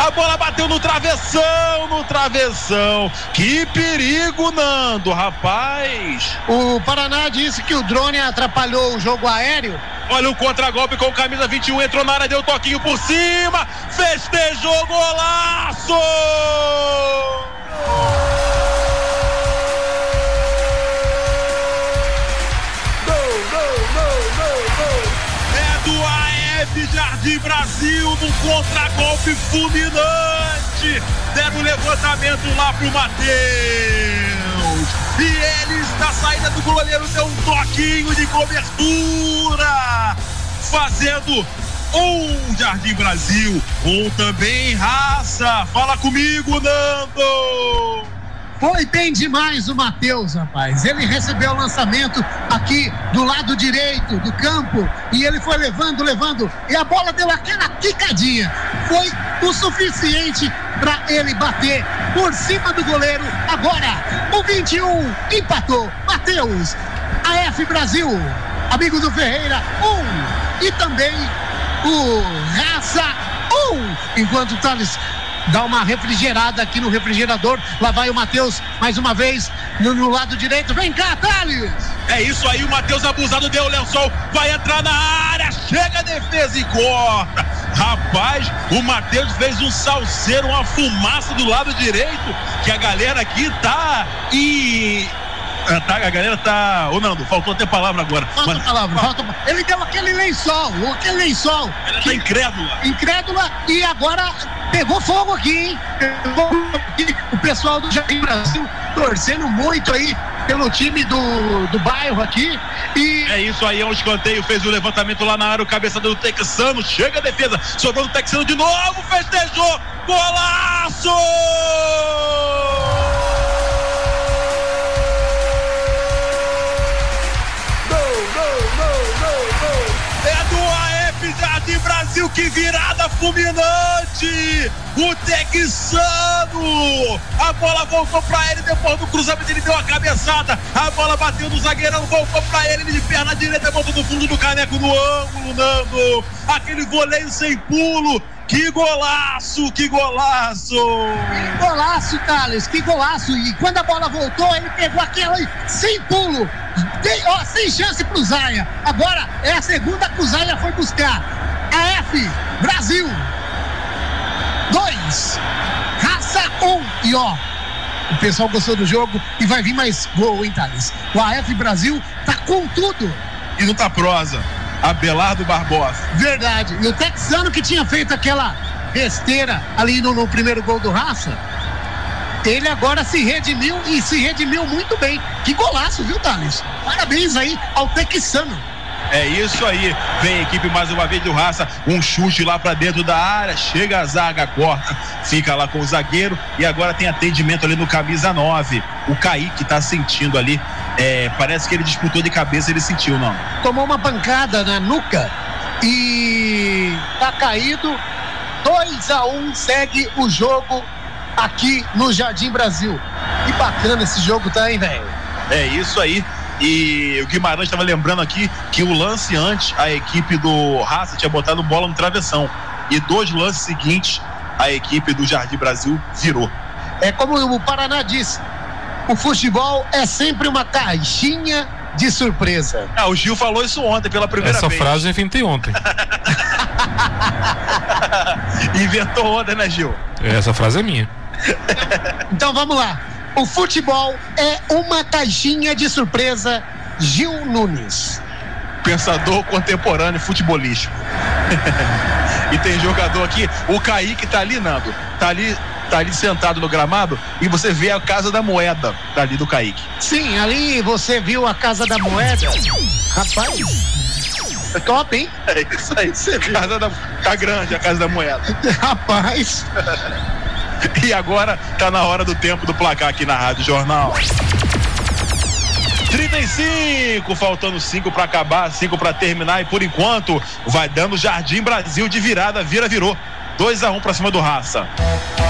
a bola bateu no travessão, no travessão, que perigo, Nando, rapaz. O Paraná disse que o drone atrapalhou o jogo aéreo. Olha o contragolpe com camisa 21, entrou na área, deu toquinho por cima, festejou golaço! Jardim Brasil no contragolpe fulminante. Deram o levantamento lá pro Matheus. E eles, na saída do goleiro, deu um toquinho de cobertura. Fazendo um Jardim Brasil, um também raça. Fala comigo, Nando. Foi bem demais o Matheus, rapaz. Ele recebeu o lançamento aqui do lado direito do campo e ele foi levando, levando e a bola deu aquela quicadinha. Foi o suficiente para ele bater por cima do goleiro. Agora, o 21 empatou. Matheus, AF Brasil, amigo do Ferreira, um. E também o Raça, um. Enquanto o Thales dá uma refrigerada aqui no refrigerador. Lá vai o Matheus mais uma vez no, no lado direito. Vem cá, Thales! É isso aí, o Matheus abusado deu o lençol, vai entrar na área, chega a defesa e corta. Rapaz, o Matheus fez um salseiro, uma fumaça do lado direito, que a galera aqui tá e tá, a galera tá. Ô Nando, faltou até palavra agora. Falta Mas- palavra, falta. Ele deu aquele lençol, aquele lençol. Ela tá incrédula. Incrédula e agora pegou fogo aqui, hein? Pegou fogo aqui. O pessoal do Jardim Brasil torcendo muito aí pelo time do, do bairro aqui. E É isso aí, é um escanteio, fez o levantamento lá na área, o cabeça do Texano, chega a defesa, sobrou do Texano de novo, festejou, golaço! Jardim Brasil, que virada fulminante! O Texano! A bola voltou pra ele depois do cruzamento, ele deu a cabeçada. A bola bateu no zagueirão, voltou pra ele, ele de perna direita, botou no fundo do caneco no ângulo, Nando. Aquele voleio sem pulo. Que golaço, que golaço! Que golaço, Thales, que golaço. E quando a bola voltou, ele pegou aquela sem pulo, tem- ó, sem chance pro Zaia. Agora é a segunda que o Zaia foi buscar. AF, Brasil, dois, raça um. E ó, o pessoal gostou do jogo e vai vir mais gol, hein, Thales? O AF Brasil tá com tudo. E não tá prosa. Abelardo Barbosa. Verdade. E o texano que tinha feito aquela besteira ali no, no primeiro gol do Raça, ele agora se redimiu e se redimiu muito bem. Que golaço, viu, Thales? Parabéns aí ao texano. É isso aí. Vem a equipe mais uma vez do Raça. Um chute lá pra dentro da área. Chega a zaga, corta. Fica lá com o zagueiro. E agora tem atendimento ali no camisa 9. O Kaique tá sentindo ali. É, parece que ele disputou de cabeça, ele sentiu, não. Tomou uma pancada na nuca e tá caído. 2 a 1 segue o jogo aqui no Jardim Brasil. Que bacana esse jogo tá, hein, velho? É isso aí. E o Guimarães estava lembrando aqui que o lance antes, a equipe do Raça tinha botado bola no travessão. E dois lances seguintes, a equipe do Jardim Brasil virou. É como o Paraná disse: o futebol é sempre uma caixinha de surpresa. Ah, o Gil falou isso ontem pela primeira Essa vez. frase eu inventei ontem. Inventou ontem, né, Gil? Essa frase é minha. Então vamos lá. O futebol é uma caixinha de surpresa. Gil Nunes. Pensador contemporâneo futebolístico. e tem jogador aqui, o Kaique tá ali, Nando. Tá ali, tá ali sentado no gramado e você vê a casa da moeda tá ali do Kaique. Sim, ali você viu a Casa da Moeda. Rapaz, top, hein? É isso aí. Você casa da, tá grande a casa da moeda. Rapaz, E agora tá na hora do tempo do placar aqui na Rádio Jornal. 35, faltando 5 para acabar, 5 para terminar e por enquanto vai dando Jardim Brasil de virada, vira virou. 2 a 1 um para cima do Raça.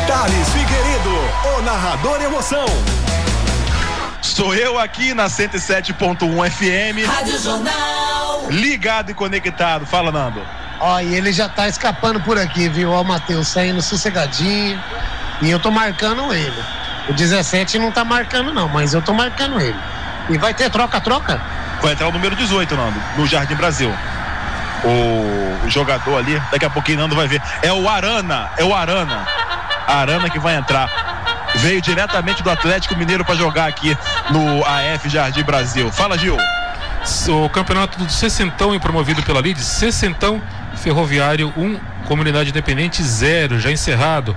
Thales Figueiredo, o narrador emoção. Sou eu aqui na 107.1 FM, Rádio Jornal. ligado e conectado. Fala, Nando. ó, e ele já tá escapando por aqui, viu? Ó, o Matheus saindo sossegadinho. E eu tô marcando ele. O 17 não tá marcando, não, mas eu tô marcando ele. E vai ter troca-troca? Vai entrar o número 18, Nando, no Jardim Brasil. O, o jogador ali, daqui a pouquinho Nando vai ver. É o Arana, é o Arana. Arana que vai entrar. Veio diretamente do Atlético Mineiro para jogar aqui no AF Jardim Brasil. Fala, Gil. O campeonato do Sessentão promovido pela LID. Sessentão Ferroviário 1, Comunidade Independente 0, já encerrado.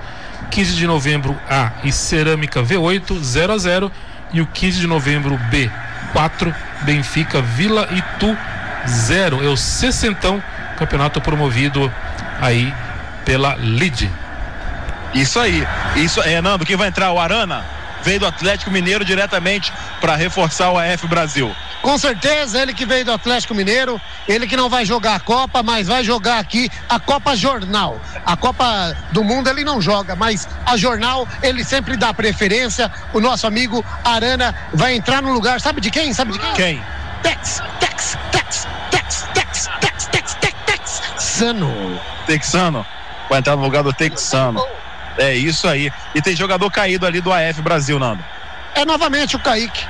15 de novembro A e Cerâmica V8 0 a 0 e o 15 de novembro B 4 Benfica Vila Itu 0. É o Sessentão, campeonato promovido aí pela LID. Isso aí. Isso é, Nando, quem vai entrar? O Arana veio do Atlético Mineiro diretamente para reforçar o AF Brasil. Com certeza, ele que veio do Atlético Mineiro, ele que não vai jogar a Copa, mas vai jogar aqui a Copa Jornal. A Copa do Mundo ele não joga, mas a Jornal ele sempre dá preferência. O nosso amigo Arana vai entrar no lugar, sabe de quem? Sabe de quem? Quem? Tex, Tex, Tex, Tex, Tex, Tex, Tex, Tex, Tex, Sano. Texano. Vai entrar no lugar do Texano. É isso aí. E tem jogador caído ali do AF Brasil, Nando. É novamente o Kaique.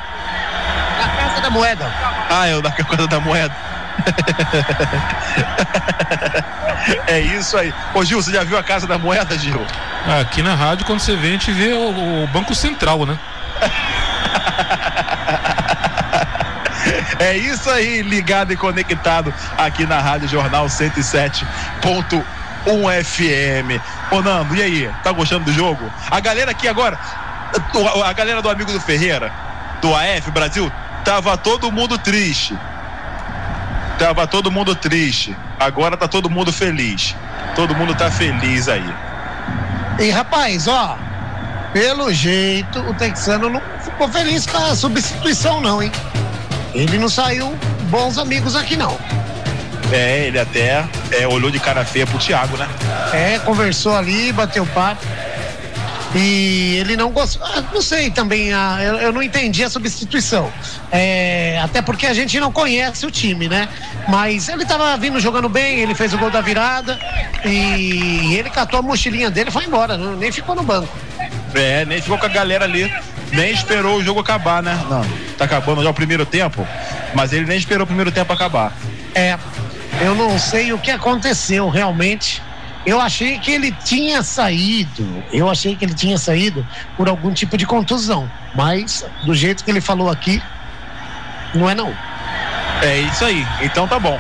Da Casa da Moeda. Ah, é o da coisa da moeda. é isso aí. Ô Gil, você já viu a Casa da Moeda, Gil? Aqui na rádio, quando você vê, a gente vê o, o Banco Central, né? É isso aí, ligado e conectado aqui na Rádio Jornal 107.1 FM. Ô Nando, e aí? Tá gostando do jogo? A galera aqui agora, a galera do amigo do Ferreira, do AF Brasil, tava todo mundo triste. Tava todo mundo triste. Agora tá todo mundo feliz. Todo mundo tá feliz aí. E rapaz, ó, pelo jeito o Texano não ficou feliz com a substituição, não, hein? Ele não saiu bons amigos aqui, não. É, ele até é, olhou de cara feia pro Thiago, né? É, conversou ali, bateu papo. E ele não gostou. ah, Não sei também, ah, eu, eu não entendi a substituição. É, até porque a gente não conhece o time, né? Mas ele tava vindo jogando bem, ele fez o gol da virada e ele catou a mochilinha dele e foi embora, não- nem ficou no banco. É, nem ficou com a galera ali. Nem esperou o jogo acabar, né? Não, tá acabando já o primeiro tempo, mas ele nem esperou o primeiro tempo acabar. É, eu não sei o que aconteceu realmente. Eu achei que ele tinha saído. Eu achei que ele tinha saído por algum tipo de contusão. Mas, do jeito que ele falou aqui, não é não. É isso aí. Então tá bom.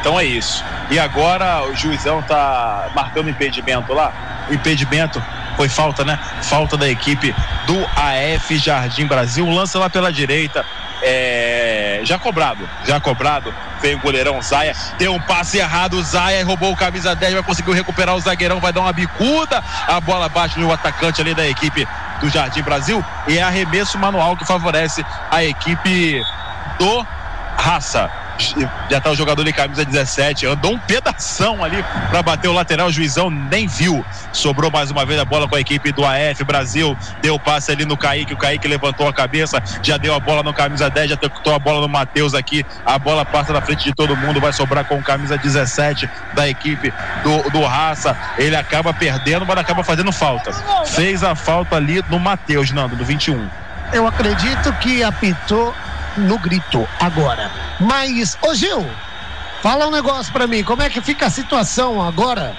Então é isso. E agora o juizão tá marcando impedimento lá. O impedimento foi falta, né? Falta da equipe do AF Jardim Brasil. Lança lá pela direita. É... Já cobrado, já cobrado. Vem o goleirão Zaia, deu um passe errado. Zaia roubou o camisa 10, vai conseguir recuperar o zagueirão, vai dar uma bicuda. A bola bate no atacante ali da equipe do Jardim Brasil. E é arremesso manual que favorece a equipe do Raça. Já tá o jogador de camisa 17, andou um pedação ali para bater o lateral, o juizão nem viu. Sobrou mais uma vez a bola com a equipe do AF Brasil. Deu passe ali no Kaique, o Kaique levantou a cabeça, já deu a bola no camisa 10, já tocou a bola no Matheus aqui. A bola passa na frente de todo mundo, vai sobrar com o camisa 17 da equipe do, do Raça. Ele acaba perdendo, mas acaba fazendo falta. Fez a falta ali no Matheus, Nando, do 21. Eu acredito que apitou no grito agora. Mas, ô Gil, fala um negócio para mim, como é que fica a situação agora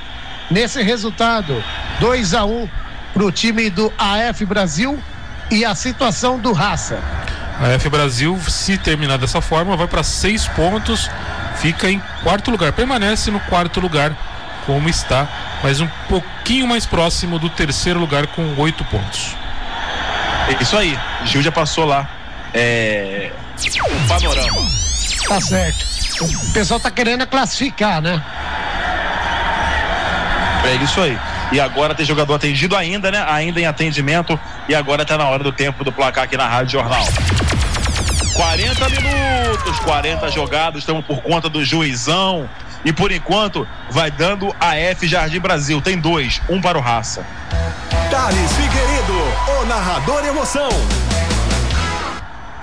nesse resultado? 2 a 1 um pro time do AF Brasil e a situação do Raça. A F Brasil, se terminar dessa forma, vai para seis pontos, fica em quarto lugar, permanece no quarto lugar como está, mas um pouquinho mais próximo do terceiro lugar com oito pontos. É isso aí, Gil já passou lá. É... O panorama. Tá certo. O pessoal tá querendo classificar, né? É isso aí. E agora tem jogador atendido ainda, né? Ainda em atendimento. E agora tá na hora do tempo do placar aqui na Rádio Jornal. 40 minutos, 40 jogados, estamos por conta do juizão. E por enquanto vai dando a F Jardim Brasil. Tem dois, um para o Raça. Thales Figueiredo, o narrador emoção.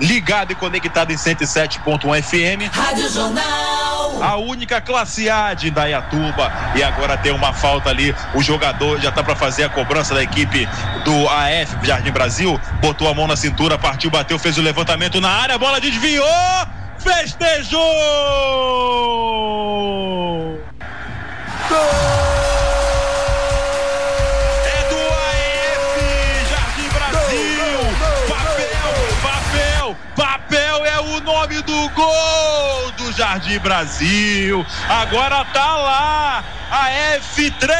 Ligado e conectado em 107.1 FM. Rádio Jornal. A única classe A de Indaiatuba. E agora tem uma falta ali. O jogador já está para fazer a cobrança da equipe do AF Jardim Brasil. Botou a mão na cintura, partiu, bateu, fez o levantamento na área, a bola desviou. Festejou! É Jardim Brasil. Agora tá lá. A F3,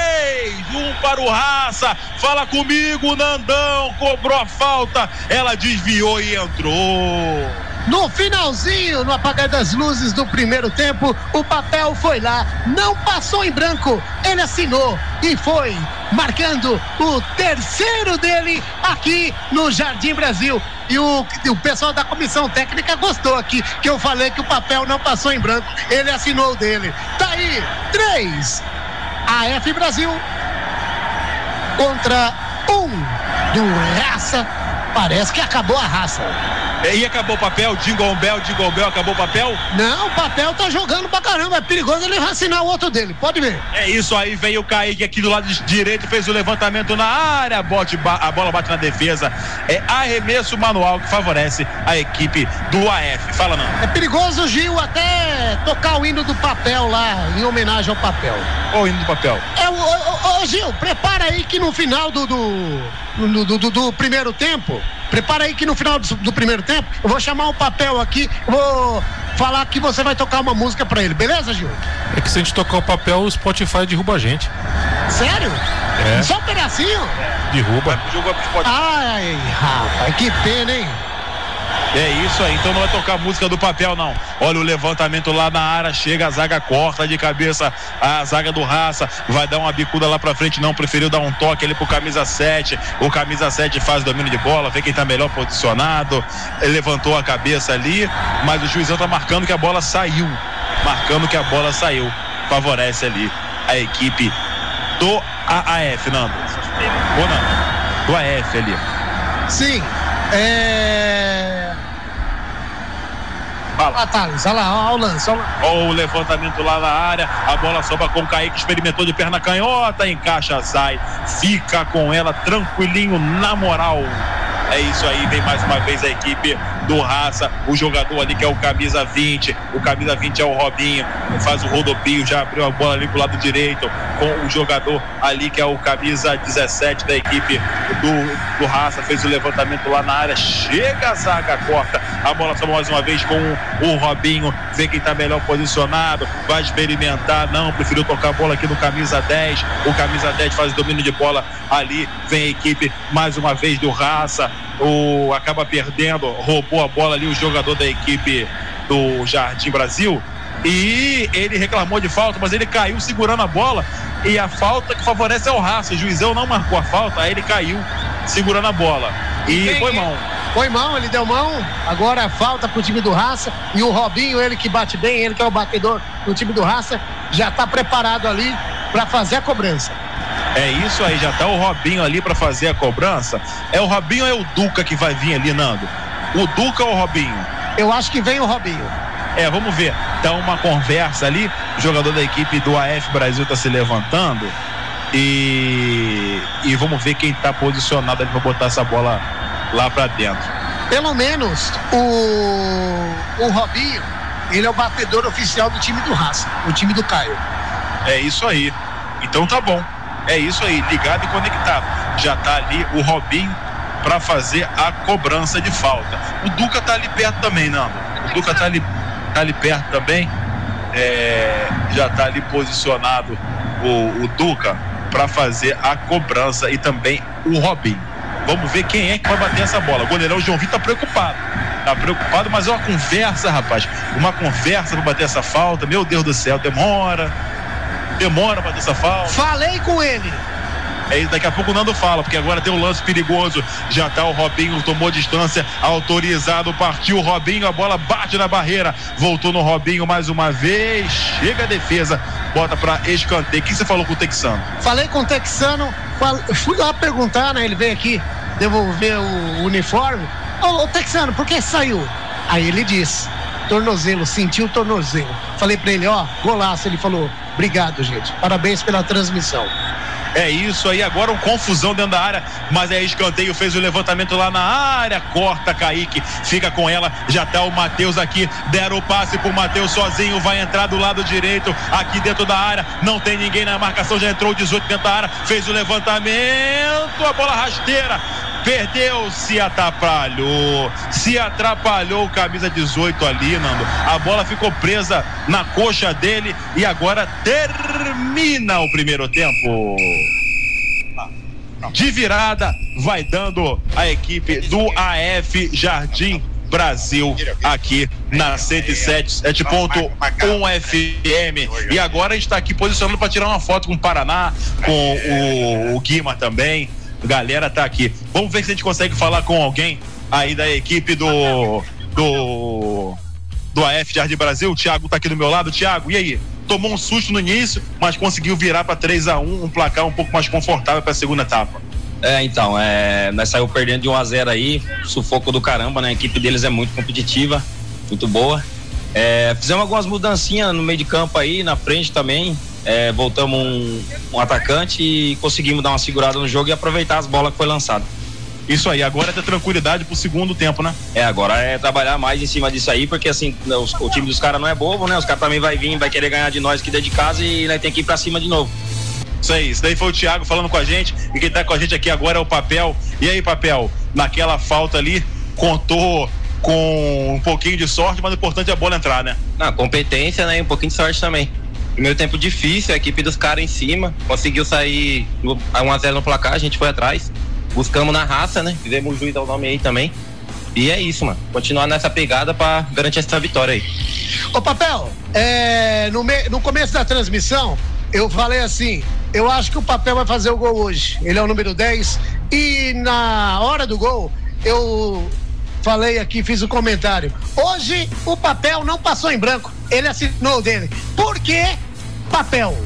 um para o Raça. Fala comigo, Nandão. Cobrou a falta. Ela desviou e entrou. No finalzinho, no apagar das luzes do primeiro tempo, o papel foi lá, não passou em branco, ele assinou e foi marcando o terceiro dele aqui no Jardim Brasil. E o, o pessoal da comissão técnica gostou aqui, que eu falei que o papel não passou em branco, ele assinou o dele. Tá aí, três. AF Brasil contra um do Raça. Parece que acabou a raça. E acabou o papel, Jingle Bell, Jingle Bell, acabou o papel? Não, o papel tá jogando pra caramba. É perigoso ele vacinar o outro dele. Pode ver. É isso aí, veio o Kaique aqui do lado direito, fez o levantamento na área, bote, a bola bate na defesa. É arremesso manual que favorece a equipe do AF. Fala não. É perigoso, Gil, até tocar o hino do papel lá, em homenagem ao papel. Ou hino do papel. É, ô, ô, ô, Gil, prepara aí que no final do, do, do, do, do primeiro tempo, prepara aí que no final do, do primeiro tempo, eu vou chamar o papel aqui, vou falar que você vai tocar uma música pra ele, beleza, Gil? É que se a gente tocar o papel, o Spotify derruba a gente. Sério? É. Só um pedacinho? Derruba. Pro Spotify. Ai, rapaz, que pena, hein? É isso aí, então não vai tocar música do papel, não. Olha o levantamento lá na área, chega a zaga, corta de cabeça a zaga do Raça, vai dar uma bicuda lá pra frente, não, preferiu dar um toque ali pro camisa 7. O camisa 7 faz domínio de bola, vê quem tá melhor posicionado, ele levantou a cabeça ali, mas o juizão tá marcando que a bola saiu. Marcando que a bola saiu. Favorece ali a equipe do AAF, Nando. Ou não? Do AF ali. Sim. É. Fala. Ah, Thales, olha lá, olha o lance, olha lá. O levantamento lá na área, a bola sobra com o Kaique, experimentou de perna canhota, encaixa Zay, fica com ela tranquilinho, na moral. É isso aí, vem mais uma vez a equipe do Raça, o jogador ali que é o camisa 20, o camisa 20 é o Robinho, faz o rodopio, já abriu a bola ali pro lado direito, com o jogador ali que é o camisa 17 da equipe do, do Raça, fez o levantamento lá na área, chega a zaga, corta, a bola sobra mais uma vez com o Robinho, vê quem tá melhor posicionado, vai experimentar, não, preferiu tocar a bola aqui no camisa 10, o camisa 10 faz o domínio de bola ali, vem a equipe mais uma vez do Raça, o acaba perdendo, roubou a bola ali o jogador da equipe do Jardim Brasil. E ele reclamou de falta, mas ele caiu segurando a bola. E a falta que favorece é o Raça, o juizão não marcou a falta, aí ele caiu segurando a bola. E foi mão. Foi mão, ele deu mão, agora falta pro time do Raça e o Robinho, ele que bate bem, ele que é o batedor do time do Raça, já tá preparado ali para fazer a cobrança. É isso aí, já tá o Robinho ali para fazer a cobrança. É o Robinho ou é o Duca que vai vir ali, Nando? O Duca ou o Robinho? Eu acho que vem o Robinho. É, vamos ver. Tá uma conversa ali. O jogador da equipe do AF Brasil tá se levantando. E, e vamos ver quem tá posicionado ali pra botar essa bola lá pra dentro. pelo menos o, o Robinho, ele é o batedor oficial do time do Raça, o time do Caio. É isso aí. Então tá bom. É isso aí, ligado e conectado. Já tá ali o Robinho para fazer a cobrança de falta. O Duca tá ali perto também, Nando. O Duca tá ali, tá ali perto também. É, já tá ali posicionado o, o Duca para fazer a cobrança e também o Robinho. Vamos ver quem é que vai bater essa bola. O goleirão João Vitor tá preocupado. Tá preocupado, mas é uma conversa, rapaz. Uma conversa para bater essa falta. Meu Deus do céu, demora. Demora para essa falta. Falei com ele. É, daqui a pouco o Nando fala, porque agora tem um lance perigoso. Já tá o Robinho, tomou distância, autorizado, partiu o Robinho, a bola bate na barreira. Voltou no Robinho mais uma vez. Chega a defesa, bota para escanteio. O que você falou com o Texano? Falei com o Texano, fui lá perguntar, né? Ele veio aqui devolver o uniforme. Ô, ô Texano, por que saiu? Aí ele disse: tornozelo, sentiu o tornozelo. Falei para ele, ó, golaço. Ele falou, obrigado, gente. Parabéns pela transmissão. É isso aí, agora um confusão dentro da área, mas é escanteio, fez o levantamento lá na área, corta Kaique, fica com ela, já tá o Matheus aqui, deram o passe pro Matheus sozinho, vai entrar do lado direito, aqui dentro da área, não tem ninguém na marcação, já entrou o 18 dentro da área, fez o levantamento, a bola rasteira, perdeu, se atrapalhou, se atrapalhou o camisa 18 ali, Nando. A bola ficou presa na coxa dele e agora termina o primeiro tempo. De virada, vai dando a equipe do AF Jardim Brasil aqui na 107.1 FM. E agora a gente está aqui posicionando para tirar uma foto com o Paraná, com o, o Guima também. Galera tá aqui. Vamos ver se a gente consegue falar com alguém aí da equipe do do do AF Jardim Brasil. O Thiago tá aqui do meu lado. Thiago, e aí? Tomou um susto no início, mas conseguiu virar para 3 a 1 um placar um pouco mais confortável para a segunda etapa. É, então, é, nós saiu perdendo de 1 a 0 aí, sufoco do caramba, né? A equipe deles é muito competitiva, muito boa. É, fizemos algumas mudancinhas no meio de campo aí, na frente também. É, voltamos um, um, atacante e conseguimos dar uma segurada no jogo e aproveitar as bolas que foi lançado. Isso aí, agora é ter tranquilidade pro segundo tempo, né? É, agora é trabalhar mais em cima disso aí, porque assim, os, o time dos caras não é bobo, né? Os caras também vai vir, vai querer ganhar de nós aqui dentro de casa e nós tem que ir pra cima de novo. Isso aí, isso daí foi o Thiago falando com a gente e quem tá com a gente aqui agora é o Papel. E aí, Papel, naquela falta ali, contou com um pouquinho de sorte, mas o importante é a bola entrar, né? Na competência, né? E um pouquinho de sorte também. Primeiro tempo difícil, a equipe dos caras em cima, conseguiu sair 1x0 no placar, a gente foi atrás. Buscamos na raça, né? Fizemos o juiz ao nome aí também. E é isso, mano. Continuar nessa pegada para garantir essa vitória aí. Ô, Papel, é, no, me, no começo da transmissão, eu falei assim: eu acho que o Papel vai fazer o gol hoje. Ele é o número 10. E na hora do gol, eu falei aqui, fiz o um comentário. Hoje o papel não passou em branco. Ele assinou o dele. Por que papel?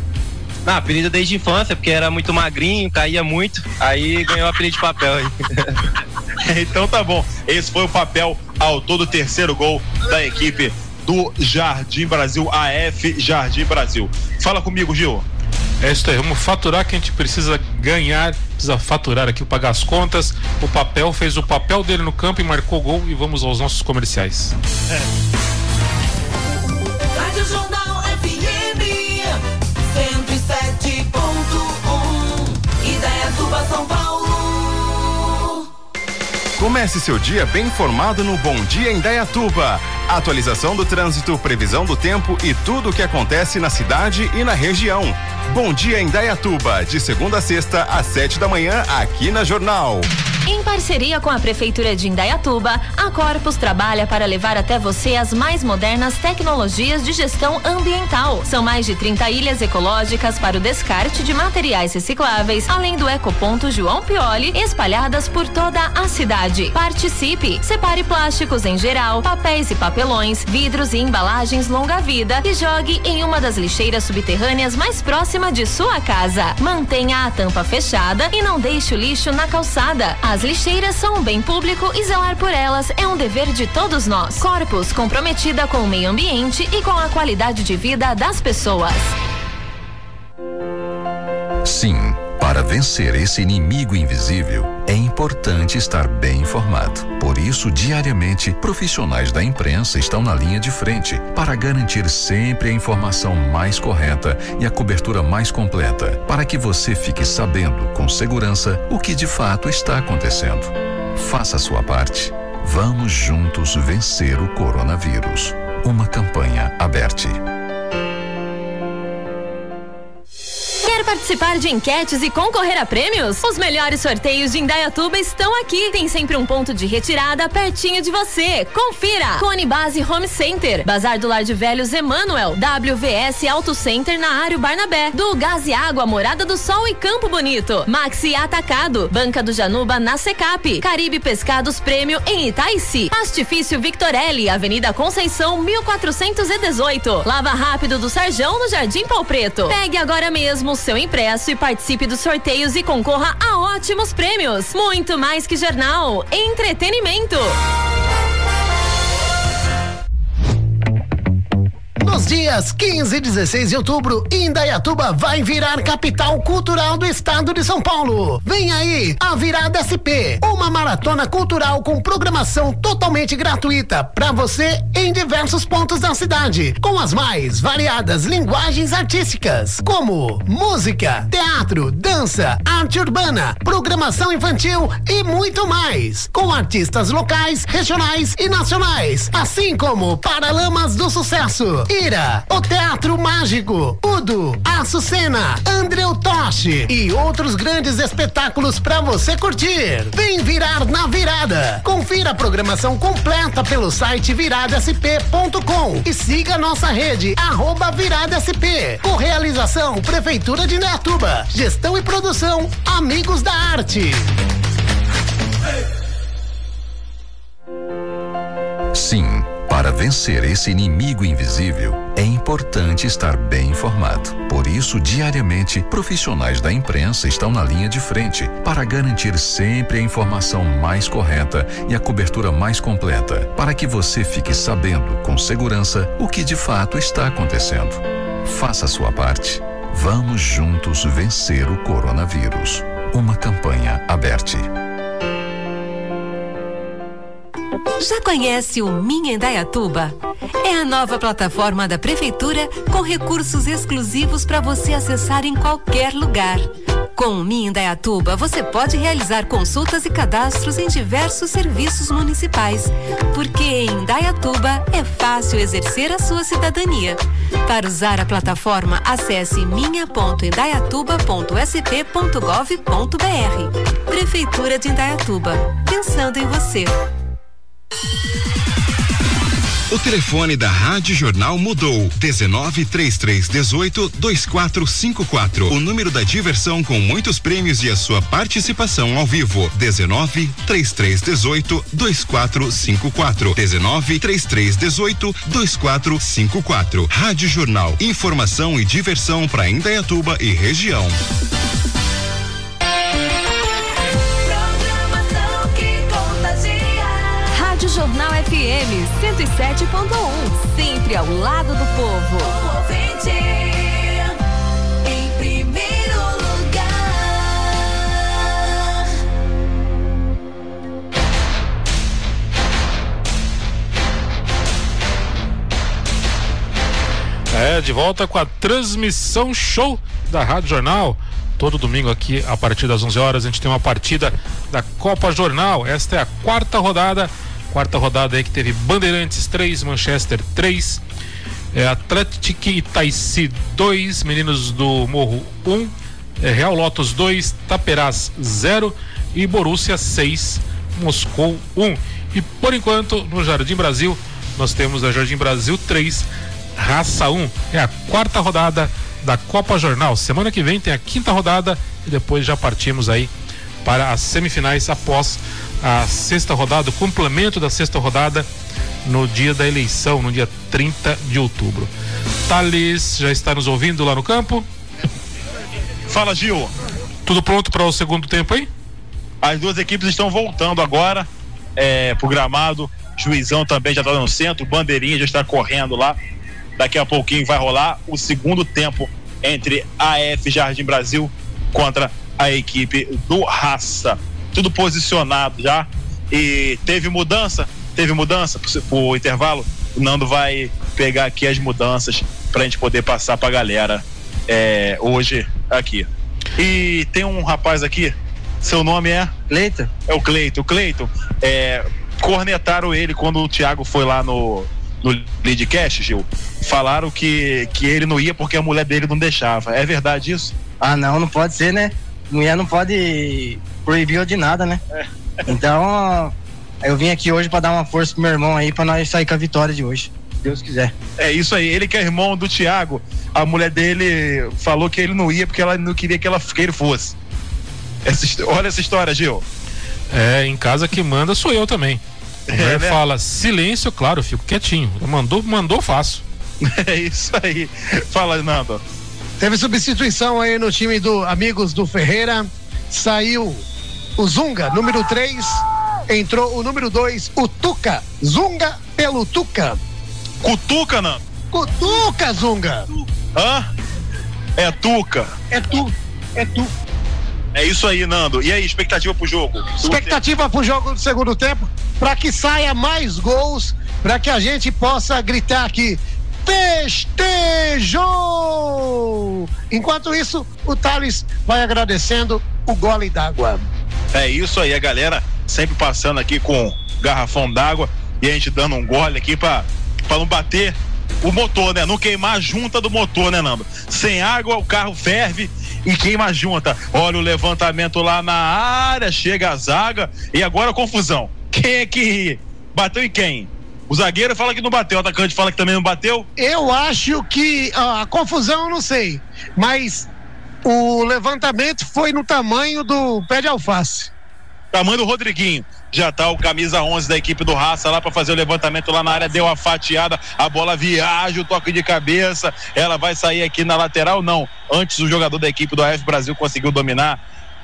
Ah, apelido desde a infância, porque era muito magrinho, caía muito, aí ganhou o apelido de papel então tá bom. Esse foi o papel ao todo terceiro gol da equipe do Jardim Brasil, AF Jardim Brasil. Fala comigo, Gil. É isso aí, vamos faturar que a gente precisa ganhar, precisa faturar aqui, pagar as contas. O papel fez o papel dele no campo e marcou gol e vamos aos nossos comerciais. É. Comece seu dia bem informado no Bom Dia Indaiatuba. Atualização do trânsito, previsão do tempo e tudo o que acontece na cidade e na região. Bom dia em Dayatuba, de segunda a sexta, às sete da manhã, aqui na Jornal. Parceria com a Prefeitura de Indaiatuba, a Corpus trabalha para levar até você as mais modernas tecnologias de gestão ambiental. São mais de 30 ilhas ecológicas para o descarte de materiais recicláveis, além do ecoponto João Pioli, espalhadas por toda a cidade. Participe! Separe plásticos em geral, papéis e papelões, vidros e embalagens longa-vida e jogue em uma das lixeiras subterrâneas mais próxima de sua casa. Mantenha a tampa fechada e não deixe o lixo na calçada. As lixeiras são um bem público e zelar por elas é um dever de todos nós. Corpus, comprometida com o meio ambiente e com a qualidade de vida das pessoas. Sim Para vencer esse inimigo invisível, é importante estar bem informado. Por isso, diariamente, profissionais da imprensa estão na linha de frente para garantir sempre a informação mais correta e a cobertura mais completa, para que você fique sabendo com segurança o que de fato está acontecendo. Faça a sua parte. Vamos juntos vencer o coronavírus. Uma campanha aberta. Quer participar de enquetes e concorrer a prêmios? Os melhores sorteios de Indaiatuba estão aqui. Tem sempre um ponto de retirada pertinho de você. Confira! Cone Base Home Center, Bazar do Lar de Velhos Emanuel, WVS Auto Center na área Barnabé, do Gás e Água Morada do Sol e Campo Bonito, Maxi Atacado, Banca do Januba na Secap, Caribe Pescados Prêmio em Itaici, Pastifício Victorelli, Avenida Conceição 1418, Lava Rápido do Sarjão no Jardim Pau Preto. Pegue agora mesmo seu impresso e participe dos sorteios e concorra a ótimos prêmios. Muito mais que jornal, entretenimento. Nos dias 15 e 16 de outubro, Indaiatuba vai virar capital cultural do estado de São Paulo. Vem aí a Virada SP, uma maratona cultural com programação totalmente gratuita para você em diversos pontos da cidade, com as mais variadas linguagens artísticas, como música, teatro, dança, arte urbana, programação infantil e muito mais, com artistas locais, regionais e nacionais, assim como Paralamas do Sucesso, Ira, o Teatro Mágico, Udo, Açucena, Andreu Toshi e outros grandes espetáculos para você curtir. Vem virar na virada. Confira a programação completa pelo site viradasp.com e siga nossa rede arroba Virada SP. Com realização Prefeitura de Neatuba. Gestão e produção Amigos da Arte. Sim, para vencer esse inimigo invisível, é importante estar bem informado. Por isso, diariamente, profissionais da imprensa estão na linha de frente para garantir sempre a informação mais correta e a cobertura mais completa, para que você fique sabendo com segurança o que de fato está acontecendo. Faça a sua parte. Vamos juntos vencer o coronavírus. Uma campanha aberta. Já conhece o Minha Indaiatuba? É a nova plataforma da Prefeitura com recursos exclusivos para você acessar em qualquer lugar. Com o Minha Indaiatuba, você pode realizar consultas e cadastros em diversos serviços municipais, porque em Indaiatuba é fácil exercer a sua cidadania. Para usar a plataforma, acesse minha.indaiatuba.sp.gov.br. Prefeitura de Indaiatuba, pensando em você. O telefone da Rádio Jornal mudou. 19 33 18 2454. O número da diversão com muitos prêmios e a sua participação ao vivo. 19 33 18 2454. 19 33 18 2454. Rádio Jornal. Informação e diversão para Indaiatuba e região. Rádio Jornal FM 107.1, sempre ao lado do povo. O ouvinte em primeiro lugar. É, de volta com a transmissão show da Rádio Jornal. Todo domingo aqui, a partir das 11 horas, a gente tem uma partida da Copa Jornal. Esta é a quarta rodada. Quarta rodada aí que teve Bandeirantes 3, Manchester 3, é, Atlético Itaici 2, Meninos do Morro 1, é, Real Lotus 2, Taperás 0 e Borussia 6, Moscou 1. E por enquanto, no Jardim Brasil, nós temos a Jardim Brasil 3, Raça 1. É a quarta rodada da Copa Jornal. Semana que vem tem a quinta rodada e depois já partimos aí para as semifinais após a sexta rodada, o complemento da sexta rodada no dia da eleição, no dia 30 de outubro. Thales já está nos ouvindo lá no campo? Fala, Gil. Tudo pronto para o segundo tempo aí? As duas equipes estão voltando agora é, pro gramado. Juizão também já está no centro, Bandeirinha já está correndo lá. Daqui a pouquinho vai rolar o segundo tempo entre AF Jardim Brasil contra a equipe do Raça. Tudo posicionado já. E teve mudança? Teve mudança pro, pro intervalo? O Nando vai pegar aqui as mudanças pra gente poder passar pra galera é, hoje aqui. E tem um rapaz aqui, seu nome é? Cleiton. É o Cleiton. O Cleiton, é, cornetaram ele quando o Thiago foi lá no, no Leadcast, Gil. Falaram que, que ele não ia porque a mulher dele não deixava. É verdade isso? Ah, não, não pode ser, né? Mulher não pode proibir de nada, né? Então, ó, eu vim aqui hoje pra dar uma força pro meu irmão aí, pra nós sair com a vitória de hoje. Se Deus quiser. É isso aí, ele que é irmão do Thiago, a mulher dele falou que ele não ia porque ela não queria que, ela, que ele fosse. Essa olha essa história, Gil. É, em casa que manda sou eu também. A mulher É, né? fala silêncio, claro, eu fico quietinho. Mandou, mandou, faço. É isso aí. Fala, Nando. Teve substituição aí no time do Amigos do Ferreira. Saiu o Zunga, número 3. Entrou o número 2, o Tuca. Zunga pelo Tuca. Cutuca, Nando? Cutuca, Zunga. Hã? É Tuca. É tu. É tu. É isso aí, Nando. E aí, expectativa pro jogo? Expectativa pro jogo do segundo tempo, para que saia mais gols, para que a gente possa gritar aqui: festejou! Enquanto isso, o Thales vai agradecendo o gole d'água. É isso aí, a galera sempre passando aqui com garrafão d'água e a gente dando um gole aqui pra não bater o motor, né? Não queimar a junta do motor, né, Nando? Sem água o carro ferve e queima a junta. Olha o levantamento lá na área, chega a zaga e agora a confusão. Quem é que bateu em quem? O zagueiro fala que não bateu, o atacante fala que também não bateu. Eu acho que a confusão eu não sei, mas o levantamento foi no tamanho do pé de alface. Tamanho do Rodriguinho. Já tá o camisa 11 da equipe do Raça lá para fazer o levantamento lá na área, deu a fatiada, a bola viaja, o toque de cabeça, ela vai sair aqui na lateral? Não. Antes o jogador da equipe do AF Brasil conseguiu dominar.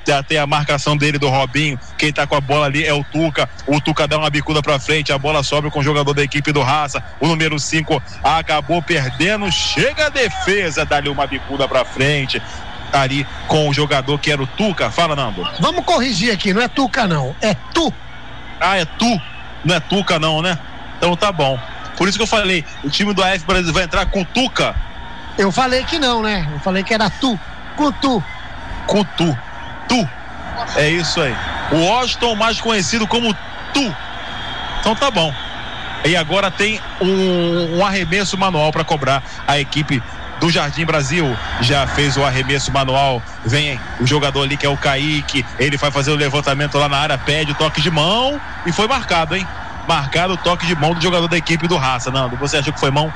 Já tem a marcação dele do Robinho. Quem tá com a bola ali é o Tuca. O Tuca dá uma bicuda pra frente, a bola sobe com o jogador da equipe do Raça. O número 5 acabou perdendo. Chega a defesa, dá-lhe uma bicuda pra frente. Ali com o jogador que era o Tuca. Fala, Nando. Vamos corrigir aqui, não é Tuca não, é Tu. Ah, é tu? Não é Tuca, não, né? Então tá bom. Por isso que eu falei, o time do AF Brasil vai entrar com Tuca. Eu falei que não, né? Eu falei que era Tu. Cutu. Cutu. Tu. É isso aí. O Washington, mais conhecido como Tu. Então tá bom. E agora tem um, um arremesso manual para cobrar a equipe do Jardim Brasil. Já fez o arremesso manual. Vem o jogador ali que é o Kaique. Ele vai fazer o levantamento lá na área, pede o toque de mão e foi marcado, hein? Marcado o toque de mão do jogador da equipe do Raça. Nando, você achou que foi mão?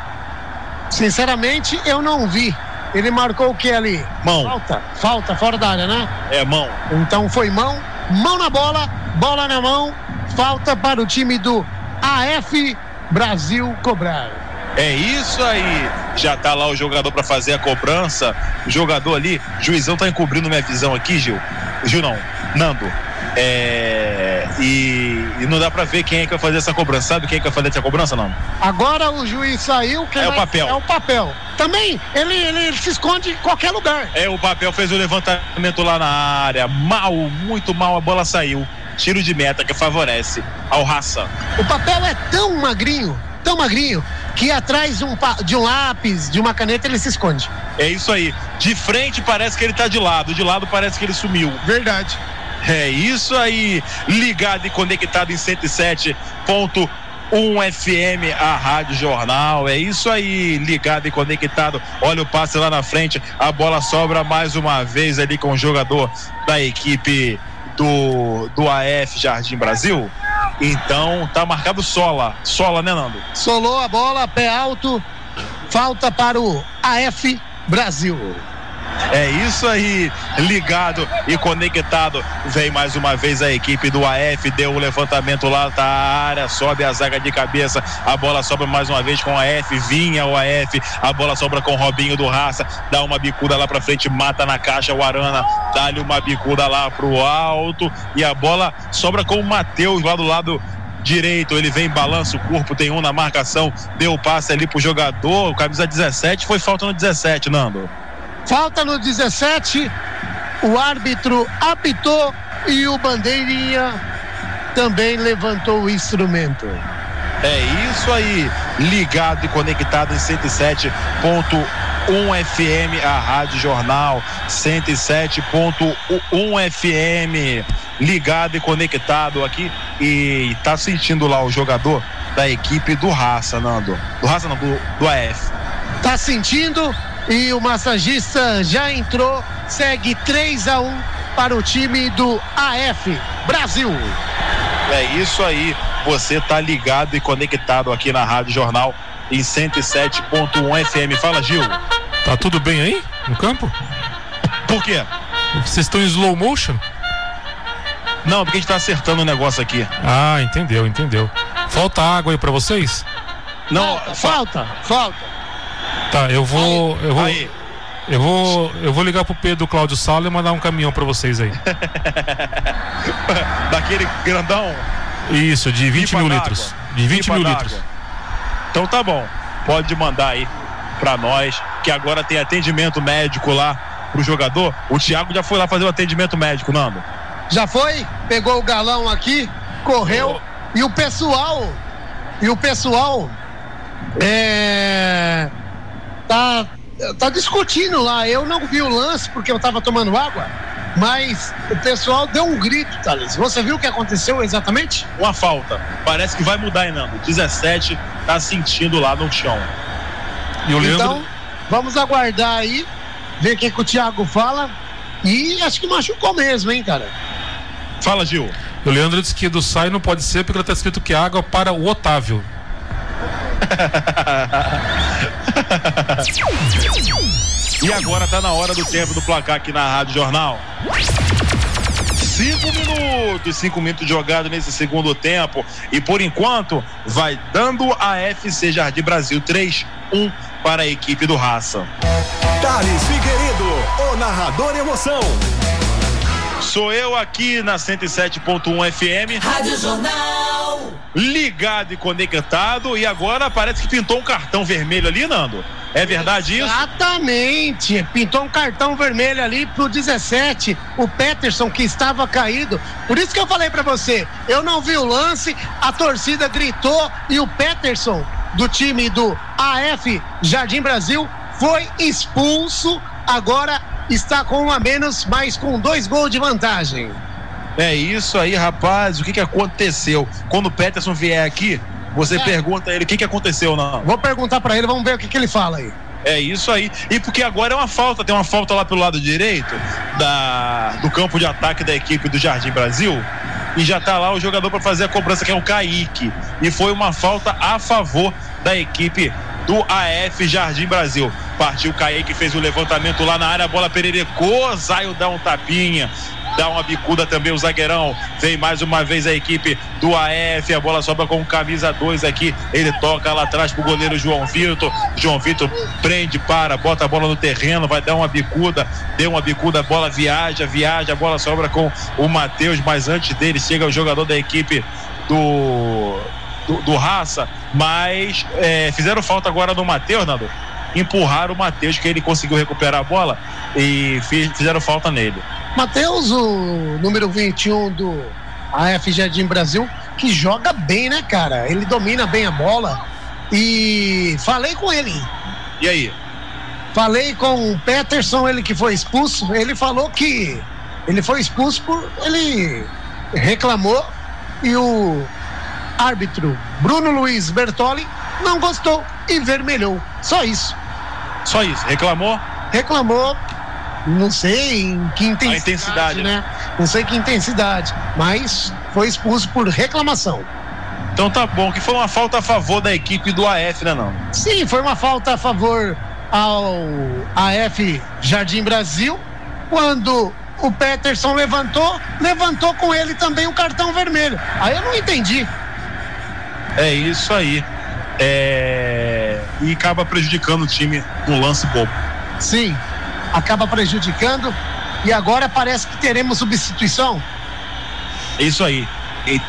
Sinceramente, eu não vi. Ele marcou o que ali? Mão. Falta. Falta, fora da área, né? É mão. Então foi mão, mão na bola, bola na mão, falta para o time do AF Brasil cobrar. É isso aí. Já tá lá o jogador para fazer a cobrança. O jogador ali, juizão tá encobrindo minha visão aqui, Gil. Gil não, Nando. É, e, e não dá para ver quem é que vai fazer essa cobrança. Sabe quem é que vai fazer essa cobrança, não? Agora o juiz saiu. É o vai- papel. É o papel. Também, ele, ele se esconde em qualquer lugar. É, o papel fez o levantamento lá na área. Mal, muito mal, a bola saiu. Tiro de meta que favorece ao Raça. O papel é tão magrinho, tão magrinho, que atrás de um, de um lápis, de uma caneta, ele se esconde. É isso aí. De frente parece que ele tá de lado, de lado parece que ele sumiu. Verdade. É isso aí. Ligado e conectado em 107.1 FM, a Rádio Jornal. É isso aí. Ligado e conectado. Olha o passe lá na frente. A bola sobra mais uma vez ali com o jogador da equipe do, do AF Jardim Brasil. Então tá marcado sola. Sola, né, Nando? Solou a bola, pé alto, falta para o AF Brasil. É isso aí, ligado e conectado. Vem mais uma vez a equipe do AF, deu o levantamento lá da área, sobe a zaga de cabeça, a bola sobra mais uma vez com o AF, vinha o AF, a bola sobra com o Robinho do Raça, dá uma bicuda lá pra frente, mata na caixa o Arana, dá-lhe uma bicuda lá pro alto e a bola sobra com o Matheus lá do lado direito, ele vem, balança o corpo, tem um na marcação, deu o passe ali pro jogador, camisa 17, foi falta no 17, Nando. Falta no 17 o árbitro apitou e o bandeirinha também levantou o instrumento. É isso aí, ligado e conectado em 107.1 FM, a Rádio Jornal 107.1 FM, ligado e conectado aqui e tá sentindo lá o jogador da equipe do Raça, Nando. Do Raça não, do, do AF. Tá sentindo e o massagista já entrou, segue 3 a 1 para o time do AF Brasil. É isso aí, você tá ligado e conectado aqui na Rádio Jornal em 107.1 FM. Fala, Gil. Tá tudo bem aí no campo? Por quê? Vocês estão em slow motion? Não, porque a gente tá acertando o negócio aqui. Ah, entendeu, entendeu. Falta água aí pra vocês? Não, falta, falta. Tá, eu vou. eu vou. aí. Eu vou, eu vou ligar pro Pedro Cláudio Sala e mandar um caminhão pra vocês aí. Daquele grandão. Isso, de 20 Pipa mil litros. De 20 Pipa mil litros. Então tá bom. Pode mandar aí pra nós, que agora tem atendimento médico lá pro jogador. O Thiago já foi lá fazer o atendimento médico, Nando. Já foi? Pegou o galão aqui, correu e o pessoal e o pessoal é tá tá discutindo lá. Eu não vi o lance porque eu tava tomando água, mas o pessoal deu um grito, Thales. Você viu o que aconteceu exatamente? Uma falta. Parece que vai mudar, hein, Nando? 17 tá sentindo lá no chão. E o Leandro. Então, vamos aguardar aí, ver o que, que o Thiago fala. E acho que machucou mesmo, hein, cara? Fala, Gil. O Leandro disse que do sai não pode ser porque tá escrito que água para o Otávio. E agora tá na hora do tempo do placar aqui na Rádio Jornal. Cinco minutos, cinco minutos jogado nesse segundo tempo. E por enquanto, vai dando a FC Jardim Brasil 3-1 para a equipe do Raça. Thales Figueiredo, o narrador emoção. Sou eu aqui na 107.1 FM. Rádio Jornal. Ligado e conectado. E agora parece que pintou um cartão vermelho ali, Nando. É verdade isso? Exatamente. Pintou um cartão vermelho ali pro 17, o Peterson que estava caído. Por isso que eu falei pra você, eu não vi o lance, a torcida gritou e o Peterson do time do AF Jardim Brasil foi expulso. Agora está com um a menos, mas com dois gols de vantagem. É isso aí, rapaz. O que, que aconteceu? Quando o Peterson vier aqui, você É. pergunta a ele o que, que aconteceu, não. Vou perguntar pra ele, vamos ver o que, que ele fala aí. É isso aí. E porque agora é uma falta, tem uma falta lá pelo lado direito da, do campo de ataque da equipe do Jardim Brasil. E já tá lá o jogador para fazer a cobrança, que é o Kaique. E foi uma falta a favor da equipe do AF Jardim Brasil. Partiu Kaique, fez o levantamento lá na área, a bola pererecou, Zaio dá um tapinha. Dá uma bicuda também o zagueirão. Vem mais uma vez a equipe do AF. A bola sobra com camisa 2 aqui. Ele toca lá atrás pro goleiro João Vitor. João Vitor prende, para, bota a bola no terreno, vai dar uma bicuda. Deu uma bicuda, a bola viaja, viaja. A bola sobra com o Matheus. Mas antes dele chega o jogador da equipe do, do, do Raça. Mas é, fizeram falta agora no Matheus, Nando. Empurraram o Matheus, que ele conseguiu recuperar a bola e fi- fizeram falta nele. Matheus, o número 21 do AF Jardim Brasil, que joga bem, né, cara? Ele domina bem a bola. E falei com ele. E aí? Falei com o Peterson, ele que foi expulso. Ele falou que ele foi expulso por. Ele reclamou e o árbitro Bruno Luiz Bertoli não gostou e vermelhou. Só isso. Só isso. Reclamou? Reclamou. Não sei em que intensidade, intensidade, né? Não sei que intensidade, mas foi expulso por reclamação. Então tá bom, que foi uma falta a favor da equipe do AF, né não? Sim, foi uma falta a favor ao AF Jardim Brasil, quando o Peterson levantou, levantou com ele também o cartão vermelho. Aí eu não entendi. É isso aí. É... E acaba prejudicando o time no lance bobo. Sim, acaba prejudicando e agora parece que teremos substituição. Isso aí. E-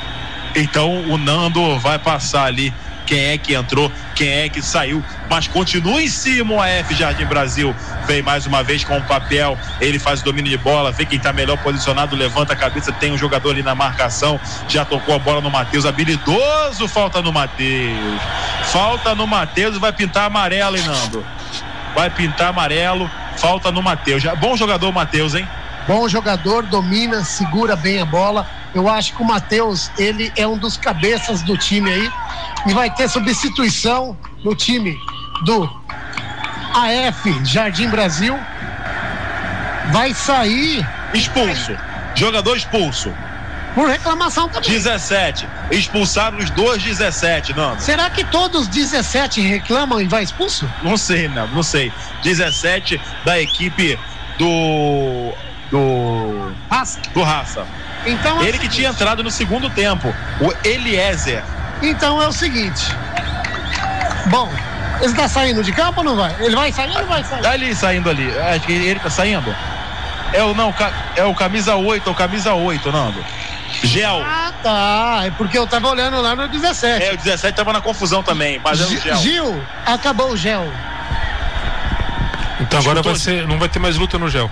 Então o Nando vai passar ali quem é que entrou, quem é que saiu, mas continua em cima o AF Jardim Brasil. Vem mais uma vez com o papel, ele faz o domínio de bola, vê quem está melhor posicionado, levanta a cabeça, tem um jogador ali na marcação, já tocou a bola no Matheus, habilidoso, falta no Matheus. Falta no Matheus, vai pintar amarelo, hein, Nando? Vai pintar amarelo, falta no Matheus. Bom jogador, Matheus, hein? Bom jogador, domina, segura bem a bola. Eu acho que o Matheus, ele é um dos cabeças do time aí. E vai ter substituição no time do AF Jardim Brasil. Vai sair. Expulso. Jogador expulso. Por reclamação também. 17. Expulsaram os dois 17, não. Será que todos 17 reclamam e vai expulso? Não sei, não, não sei. 17 da equipe do do Raça. do Raça. Então, ele que tinha entrado no segundo tempo, o Eliezer. Então é o seguinte. Bom, ele tá saindo de campo ou não vai? Ele vai sair ou não vai sair? Tá ali saindo ali. Acho que ele tá saindo. É o não, é o camisa 8, é o camisa 8, Nando. Gel. Ah, tá. É porque eu tava olhando lá no 17. É, o 17 tava na confusão também, mas é o gel. Gil, acabou o gel. Então agora vai ser, não vai ter mais luta no gel.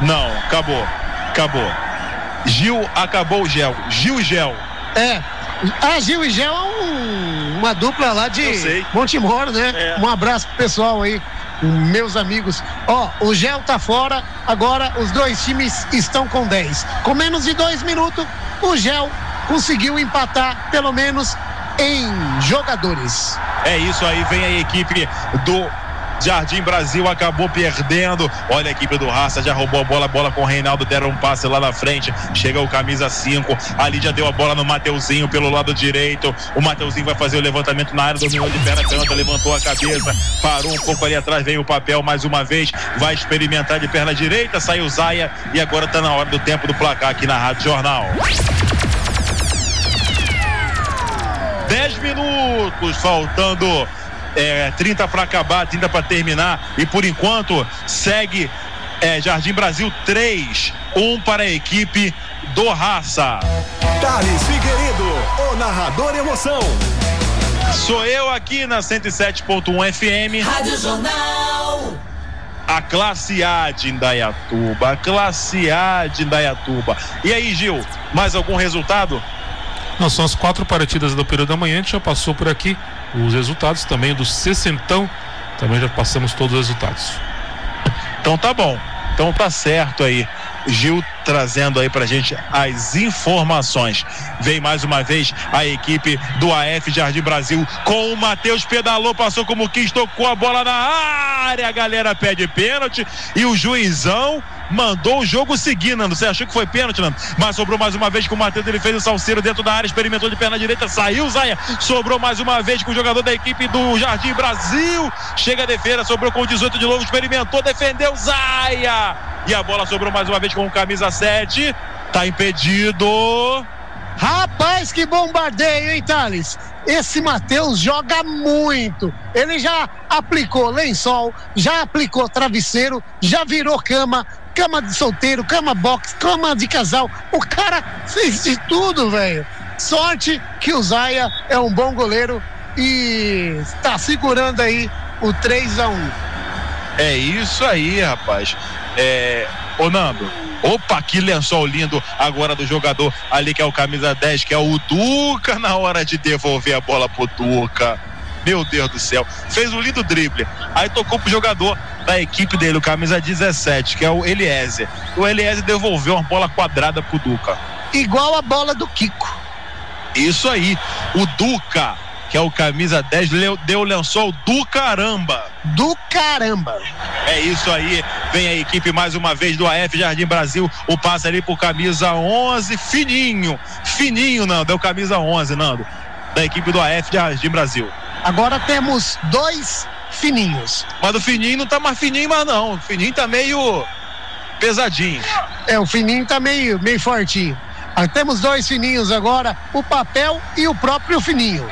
Não, acabou. Acabou. Gil acabou o gel. Gil e gel. É. Ah, Gil e Gel é um, uma dupla lá de Montemor, né? É. Um abraço pro pessoal aí, meus amigos. Ó, o Gel tá fora, agora os dois times estão com 10. Com menos de dois minutos, o Gel conseguiu empatar, pelo menos em jogadores. É isso aí, vem a equipe do Jardim Brasil acabou perdendo. Olha a equipe do Raça, já roubou a bola, a bola com o Reinaldo, deram um passe lá na frente. Chega o camisa 5. Ali já deu a bola no Mateuzinho pelo lado direito. O Mateuzinho vai fazer o levantamento na área, dominou de perna canhota, levantou a cabeça, parou um pouco ali atrás, vem o papel mais uma vez, vai experimentar de perna direita, saiu Zaia e agora tá na hora do tempo do placar aqui na Rádio Jornal. 10 minutos faltando é, 30 para acabar, 30 para terminar. E por enquanto segue é, Jardim Brasil 3, 1 para a equipe do Raça. Thales Figueiredo, o narrador emoção. Sou eu aqui na 107.1 FM. Rádio Jornal. A classe A de Indaiatuba, a classe A de Indaiatuba. E aí, Gil, mais algum resultado? Não, são as quatro partidas do período da manhã, a gente já passou por aqui os resultados também do sessentão, também já passamos todos os resultados. Então tá bom. Então tá certo aí. Gil trazendo aí pra gente as informações. Vem mais uma vez a equipe do AF Jardim Brasil com o Matheus pedalou, passou como quis, tocou a bola na área, a galera pede pênalti e o juizão mandou o jogo seguir, Nando. Você achou que foi pênalti, Nando? Mas sobrou mais uma vez com o Matheus, ele fez o salseiro dentro da área, experimentou de perna direita, saiu, Zaia, sobrou mais uma vez com o jogador da equipe do Jardim Brasil, chega a defesa, sobrou com o 18 de novo, experimentou, defendeu, Zaia, e a bola sobrou mais uma vez com o camisa 7, tá impedido. Rapaz, que bombardeio, hein, Thales? Esse Matheus joga muito. Ele já aplicou lençol, já aplicou travesseiro, já virou cama, cama de solteiro, cama box, cama de casal. O cara fez de tudo, velho. Sorte que o Zaia é um bom goleiro e está segurando aí o 3 a 1 É isso aí, rapaz. É, ô Nando, opa, que lençol lindo agora do jogador ali que é o camisa 10, que é o Duca, na hora de devolver a bola pro Duca. Meu Deus do céu. Fez um lindo drible. Aí tocou pro jogador da equipe dele, o camisa 17, que é o Eliezer. O Eliezer devolveu uma bola quadrada pro Duca. Igual a bola do Kiko. Isso aí. O Duca, que é o camisa 10, leu- deu lençol do caramba. Do caramba. É isso aí. Vem a equipe mais uma vez do AF Jardim Brasil. O passe ali por camisa 11, fininho. Fininho, Nando. É o camisa 11, Nando. Da equipe do AF Jardim Brasil. Agora temos dois fininhos. Mas o fininho não tá mais fininho mais não. O fininho tá meio pesadinho. É, o fininho tá meio, meio fortinho. Ah, temos dois fininhos agora, o papel e o próprio fininho.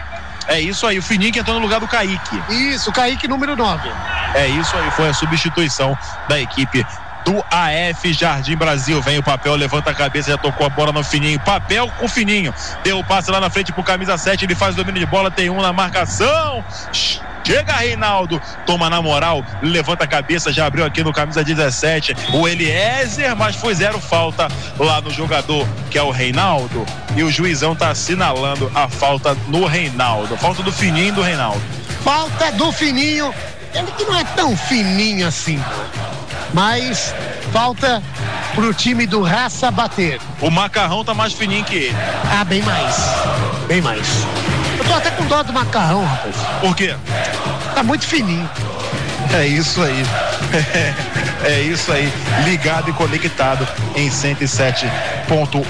É isso aí. O fininho que entrou no lugar do Kaique. Isso, Kaique número 9. É isso aí, foi a substituição da equipe do AF Jardim Brasil. Vem o papel, levanta a cabeça, já tocou a bola no fininho. Papel com fininho. Deu o passe lá na frente pro camisa 7, ele faz o domínio de bola, tem um na marcação. Chega Reinaldo, toma na moral, levanta a cabeça, já abriu aqui no camisa 17 o Eliezer, mas foi zero falta lá no jogador que é o Reinaldo. E o juizão tá assinalando a falta no Reinaldo. Falta do fininho do Reinaldo. Falta do fininho. Ele que não é tão fininho assim. Mas falta pro time do Raça bater. O macarrão tá mais fininho que ele. Ah, bem mais. Bem mais. Eu tô até com dó do macarrão, rapaz. Por quê? Tá muito fininho. É isso aí. É, isso aí. Ligado e conectado em 107.1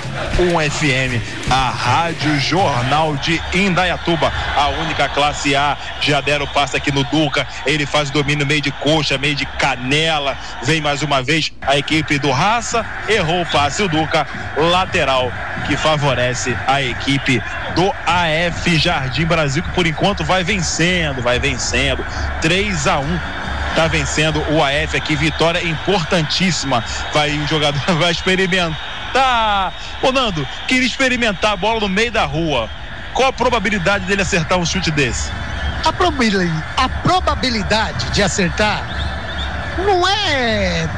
FM, a Rádio Jornal de Indaiatuba, a única classe A. Já deram o passe aqui no Duca. Ele faz o domínio meio de coxa, meio de canela. Vem mais uma vez a equipe do Raça. Errou o passe o Duca, lateral, que favorece a equipe do AF Jardim Brasil, que por enquanto vai vencendo, vai vencendo. 3 a 1 tá vencendo o AF aqui, vitória importantíssima. Vai o jogador vai experimentar. Ô Nando, queria experimentar a bola no meio da rua. Qual a probabilidade dele acertar um chute desse? A probabilidade, a probabilidade de acertar não é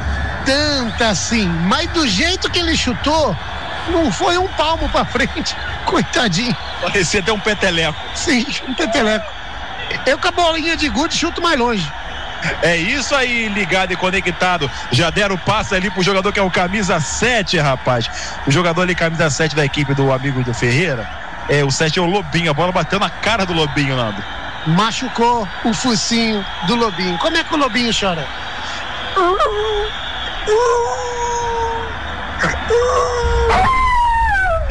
tanta assim, mas do jeito que ele chutou, não foi um palmo pra frente. Coitadinho. Parecia até um peteleco. Sim, um peteleco. Eu com a bolinha de gude chuto mais longe. É isso aí, ligado e conectado. Já deram o passe ali pro jogador que é o camisa 7, rapaz. O jogador ali, camisa 7 da equipe do amigo do Ferreira. É, o 7 é o Lobinho. A bola bateu na cara do Lobinho, Nando. Machucou o focinho do Lobinho. Como é que o Lobinho chora?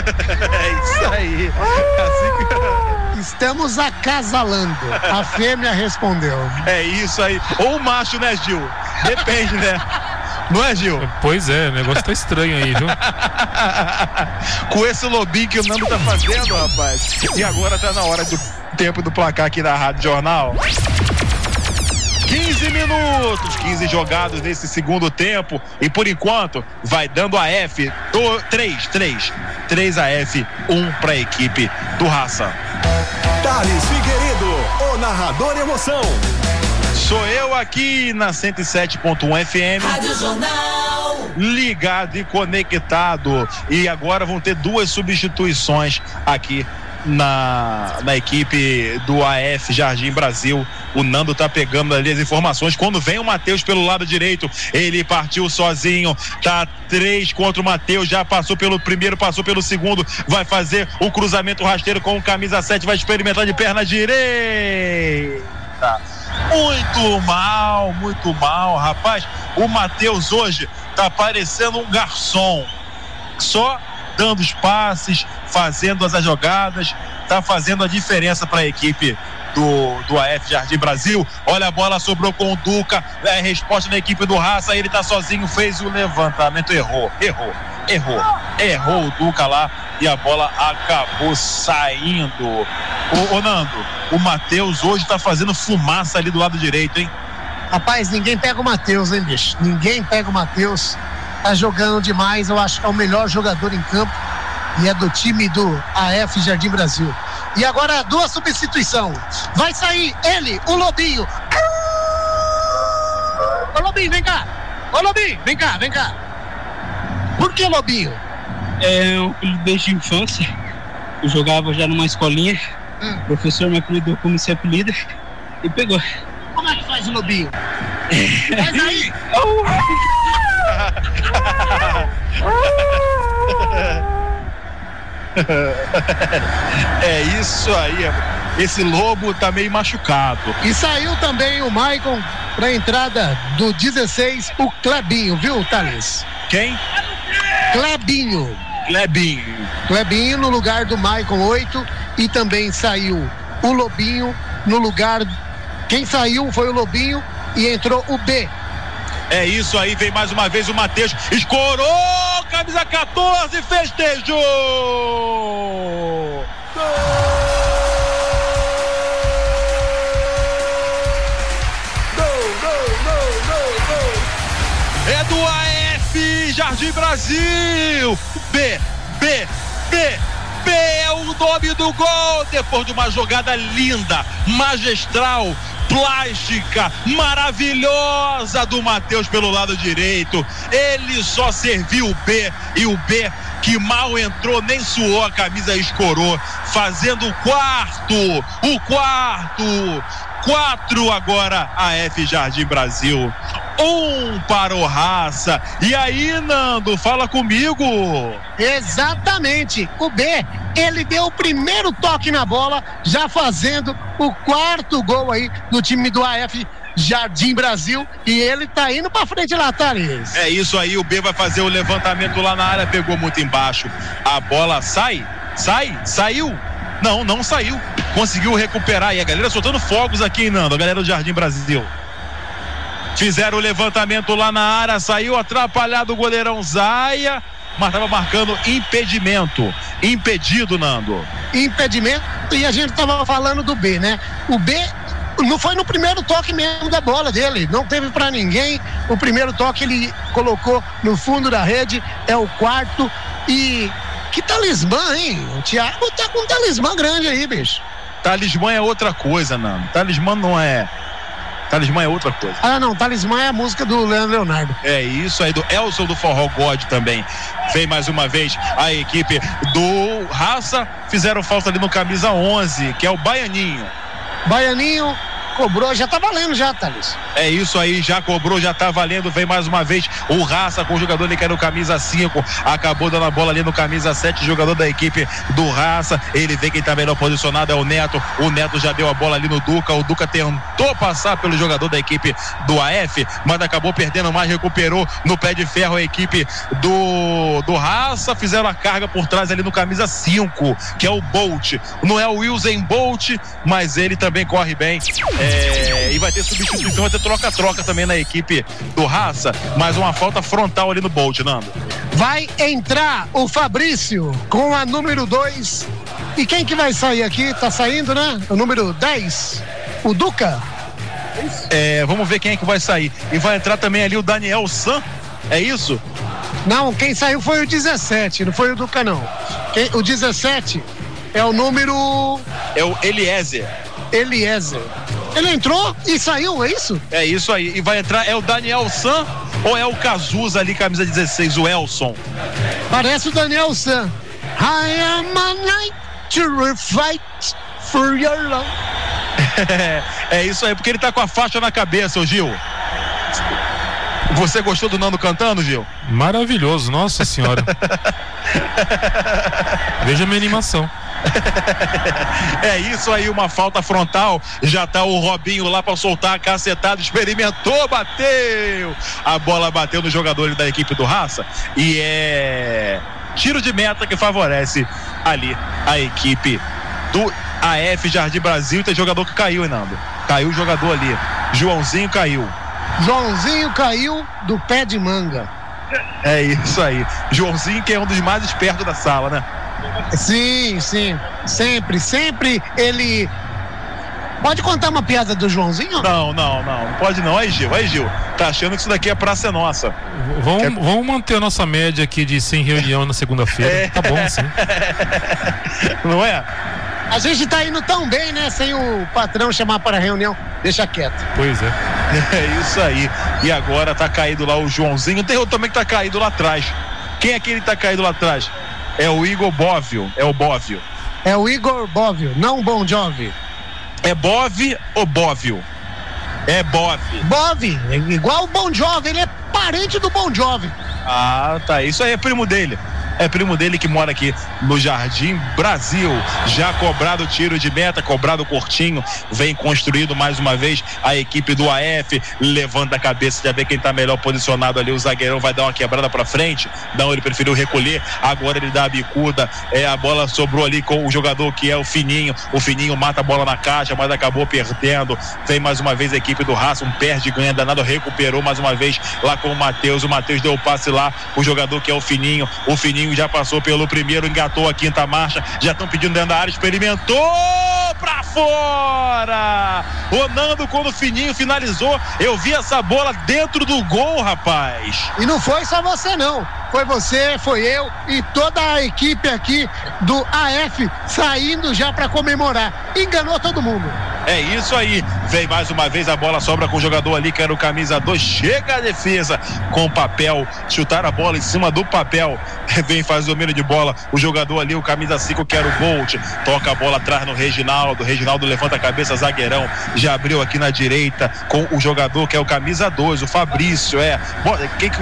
É isso aí. Assim que... Estamos acasalando. A fêmea respondeu. É isso aí. Ou o macho, né, Gil? Depende, né? Não é, Gil? Pois é, o negócio tá estranho aí, viu? Com esse lobinho que o Nando tá fazendo, rapaz. E agora tá na hora do tempo do placar aqui da Rádio Jornal. 15 minutos, 15 jogados nesse segundo tempo. E por enquanto, vai dando a F. 3, 3. 3 a F, 1 para a equipe do Raça. Thales Figueiredo, o narrador emoção. Sou eu aqui na 107.1 FM. Rádio Jornal. Ligado e conectado. E agora vão ter duas substituições aqui na, na equipe do AF Jardim Brasil. O Nando tá pegando ali as informações. Quando vem o Matheus pelo lado direito, ele partiu sozinho. Tá três contra o Matheus. Já passou pelo primeiro, passou pelo segundo. Vai fazer o cruzamento rasteiro com o camisa 7. Vai experimentar de perna direita. Muito mal, muito mal, rapaz. O Matheus hoje tá parecendo um garçom. Só dando os passes, fazendo as jogadas, tá fazendo a diferença para a equipe do, do AF Jardim Brasil. Olha a bola sobrou com o Duca, é resposta da equipe do Raça, ele tá sozinho, fez o levantamento, errou, errou, errou, errou o Duca lá e a bola acabou saindo. Ô, ô Nando, o Matheus hoje tá fazendo fumaça ali do lado direito, hein? Rapaz, ninguém pega o Matheus, hein, bicho? Ninguém pega o Matheus. Tá jogando demais, eu acho que é o melhor jogador em campo e é do time do AF Jardim Brasil. E agora duas substituição. Vai sair ele, o Lobinho. Ô Lobinho, vem cá. Ô Lobinho, vem cá, vem cá. Por que Lobinho? É um apelido desde a infância. Eu jogava já numa escolinha. Hum. O professor me apelidou como esse apelido e pegou. Como é que faz o Lobinho? Faz aí. é isso aí. Esse lobo tá meio machucado. E saiu também o Maicon pra entrada do 16, o Clebinho, viu, Thales? Quem? Clebinho. Clebinho. Clebinho no lugar do Maicon 8 e também saiu o Lobinho no lugar. Quem saiu foi o Lobinho e entrou o B. É isso aí, vem mais uma vez o Matheus. Escorou! Camisa 14, festejou! É do AF Jardim Brasil! B, B, B, B é o nome do gol! Depois de uma jogada linda, magistral, plástica maravilhosa do Matheus pelo lado direito. Ele só serviu o B e o B que mal entrou, nem suou, a camisa escorou, fazendo o quarto, o quarto. Quatro agora a F Jardim Brasil. Um para o Raça. E aí, Nando, fala comigo. Exatamente. O B, ele deu o primeiro toque na bola, já fazendo o quarto gol aí do time do AF Jardim Brasil e ele tá indo pra frente lá, Thales. É isso aí, o B vai fazer o levantamento lá na área, pegou muito embaixo. A bola sai, sai, saiu. Não, não saiu. Conseguiu recuperar e a galera soltando fogos aqui, Nando, a galera do Jardim Brasil. Fizeram o levantamento lá na área, saiu atrapalhado o goleirão Zaia, mas estava marcando impedimento. Impedido, Nando. Impedimento, e a gente tava falando do B, né? O B não foi no primeiro toque mesmo da bola dele, não teve para ninguém. O primeiro toque ele colocou no fundo da rede, é o quarto e que talismã, hein? O Thiago tá com um talismã grande aí, bicho. Talismã é outra coisa, Nando. Talismã não é Talismã é outra coisa. Ah, não, Talismã é a música do Leandro Leonardo. É isso aí, do Elson do Forró God também. Vem mais uma vez a equipe do Raça. Fizeram falta ali no camisa 11, que é o Baianinho. Baianinho cobrou, já tá valendo já, Thales. É isso aí, já cobrou, já tá valendo. Vem mais uma vez o Raça com o jogador ali que era no camisa 5. Acabou dando a bola ali no camisa 7, jogador da equipe do Raça. Ele vê quem tá melhor posicionado, é o Neto. O Neto já deu a bola ali no Duca. O Duca tentou passar pelo jogador da equipe do AF, mas acabou perdendo mais, recuperou no pé de ferro a equipe do, do Raça. Fizeram a carga por trás ali no camisa 5, que é o Bolt. Não é o Wilson Bolt, mas ele também corre bem. É, é, e vai ter substituição, vai ter troca-troca também na equipe do Raça. Mais uma falta frontal ali no Bolt, Nando. Vai entrar o Fabrício com a número 2. E quem que vai sair aqui? Tá saindo, né? O número 10. O Duca. É, vamos ver quem é que vai sair. E vai entrar também ali o Daniel San. É isso? Não, quem saiu foi o 17, não foi o Duca, não. Quem, o 17 é o número. É o Eliezer. Eliezer. Ele entrou e saiu, é isso? É isso aí. E vai entrar, é o Daniel San ou é o Cazuza ali, camisa 16, o Elson? Parece o Daniel San. I am a knight to fight for your love. é isso aí, porque ele tá com a faixa na cabeça, o Gil. Você gostou do Nando cantando, Gil? Maravilhoso, nossa senhora. Veja a minha animação. É isso aí, uma falta frontal. Já tá o Robinho lá para soltar a cacetada. Experimentou, bateu. A bola bateu no jogador da equipe do Raça. E é tiro de meta que favorece ali a equipe do AF Jardim Brasil. Tem jogador que caiu, Nando. Caiu o jogador ali. Joãozinho caiu. Joãozinho caiu do pé de manga. É isso aí. Joãozinho, que é um dos mais espertos da sala, né? Sim, sim. Sempre, sempre ele. Pode contar uma piada do Joãozinho? Não, não, não. Não pode não. Aí, Gil, aí, Gil. Tá achando que isso daqui é praça nossa. Vamos, Quer... vamos manter a nossa média aqui de sem reunião na segunda-feira. É... Tá bom, sim. Não é? A gente tá indo tão bem, né? Sem o patrão chamar para reunião. Deixa quieto. Pois é. É isso aí. E agora tá caído lá o Joãozinho. Tem outro também que tá caído lá atrás. Quem é que ele tá caído lá atrás? É o Igor Bóvio. É o Bóvio. É o Igor Bóvio, não Bon Jovi. É Bove ou Bóvio? É Bove. Bove, é igual o Bon Jovi, ele é parente do Bon Jovi. Ah, tá. Isso aí é primo dele é primo dele que mora aqui no Jardim Brasil. Já cobrado o tiro de meta, cobrado curtinho, vem construído mais uma vez a equipe do AF, levanta a cabeça, já vê quem tá melhor posicionado ali, o zagueirão vai dar uma quebrada para frente, não, ele preferiu recolher, agora ele dá a bicuda, é, a bola sobrou ali com o jogador que é o Fininho, o Fininho mata a bola na caixa, mas acabou perdendo, vem mais uma vez a equipe do Raça, um perde, ganha danado, recuperou mais uma vez lá com o Matheus, o Matheus deu o passe lá, o jogador que é o Fininho, o Fininho já passou pelo primeiro, engatou a quinta marcha, já estão pedindo dentro da área, experimentou pra fora! O Nando, quando o Fininho finalizou, eu vi essa bola dentro do gol, rapaz. E não foi só você, não. Foi você, foi eu e toda a equipe aqui do AF saindo já para comemorar. Enganou todo mundo. É isso aí. Vem mais uma vez a bola sobra com o jogador ali que era o camisa 2. Chega a defesa com papel. Chutar a bola em cima do papel. Vem, faz o domínio de bola. O jogador ali, o camisa 5, que era o Bolt. Toca a bola atrás no Reginaldo. Reginaldo levanta a cabeça, zagueirão. Já abriu aqui na direita com o jogador que é o camisa 2, o Fabrício. É. Quem que.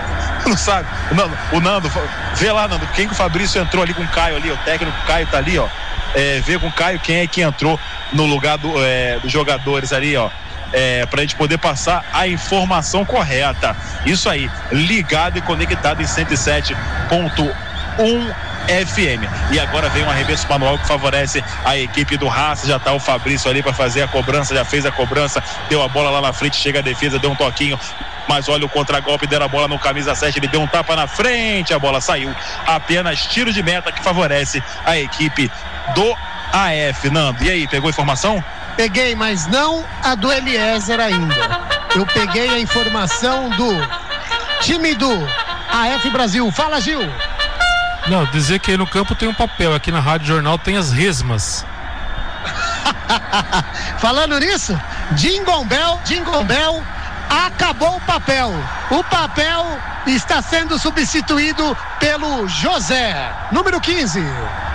Não sabe? O Nando, o Nando, vê lá, Nando, quem que o Fabrício entrou ali com o Caio ali, o técnico Caio tá ali, ó. É, vê com o Caio quem é que entrou no lugar do, é, dos jogadores ali, ó. É, para a gente poder passar a informação correta. Isso aí, ligado e conectado em 107.1 FM. E agora vem um arremesso manual que favorece a equipe do Raça. Já tá o Fabrício ali para fazer a cobrança, já fez a cobrança, deu a bola lá na frente, chega a defesa, deu um toquinho. Mas olha o contragolpe, deram a bola no camisa 7, ele deu um tapa na frente, a bola saiu. Apenas tiro de meta que favorece a equipe do AF. Nando, e aí, pegou informação? Peguei, mas não a do Eliezer ainda. Eu peguei a informação do time do AF Brasil. Fala, Gil. Não, dizer que aí no campo tem um papel, aqui na Rádio Jornal tem as resmas. Falando nisso, Jingle Bell, Jingle Bell, acabou o papel. O papel está sendo substituído pelo José, número 15.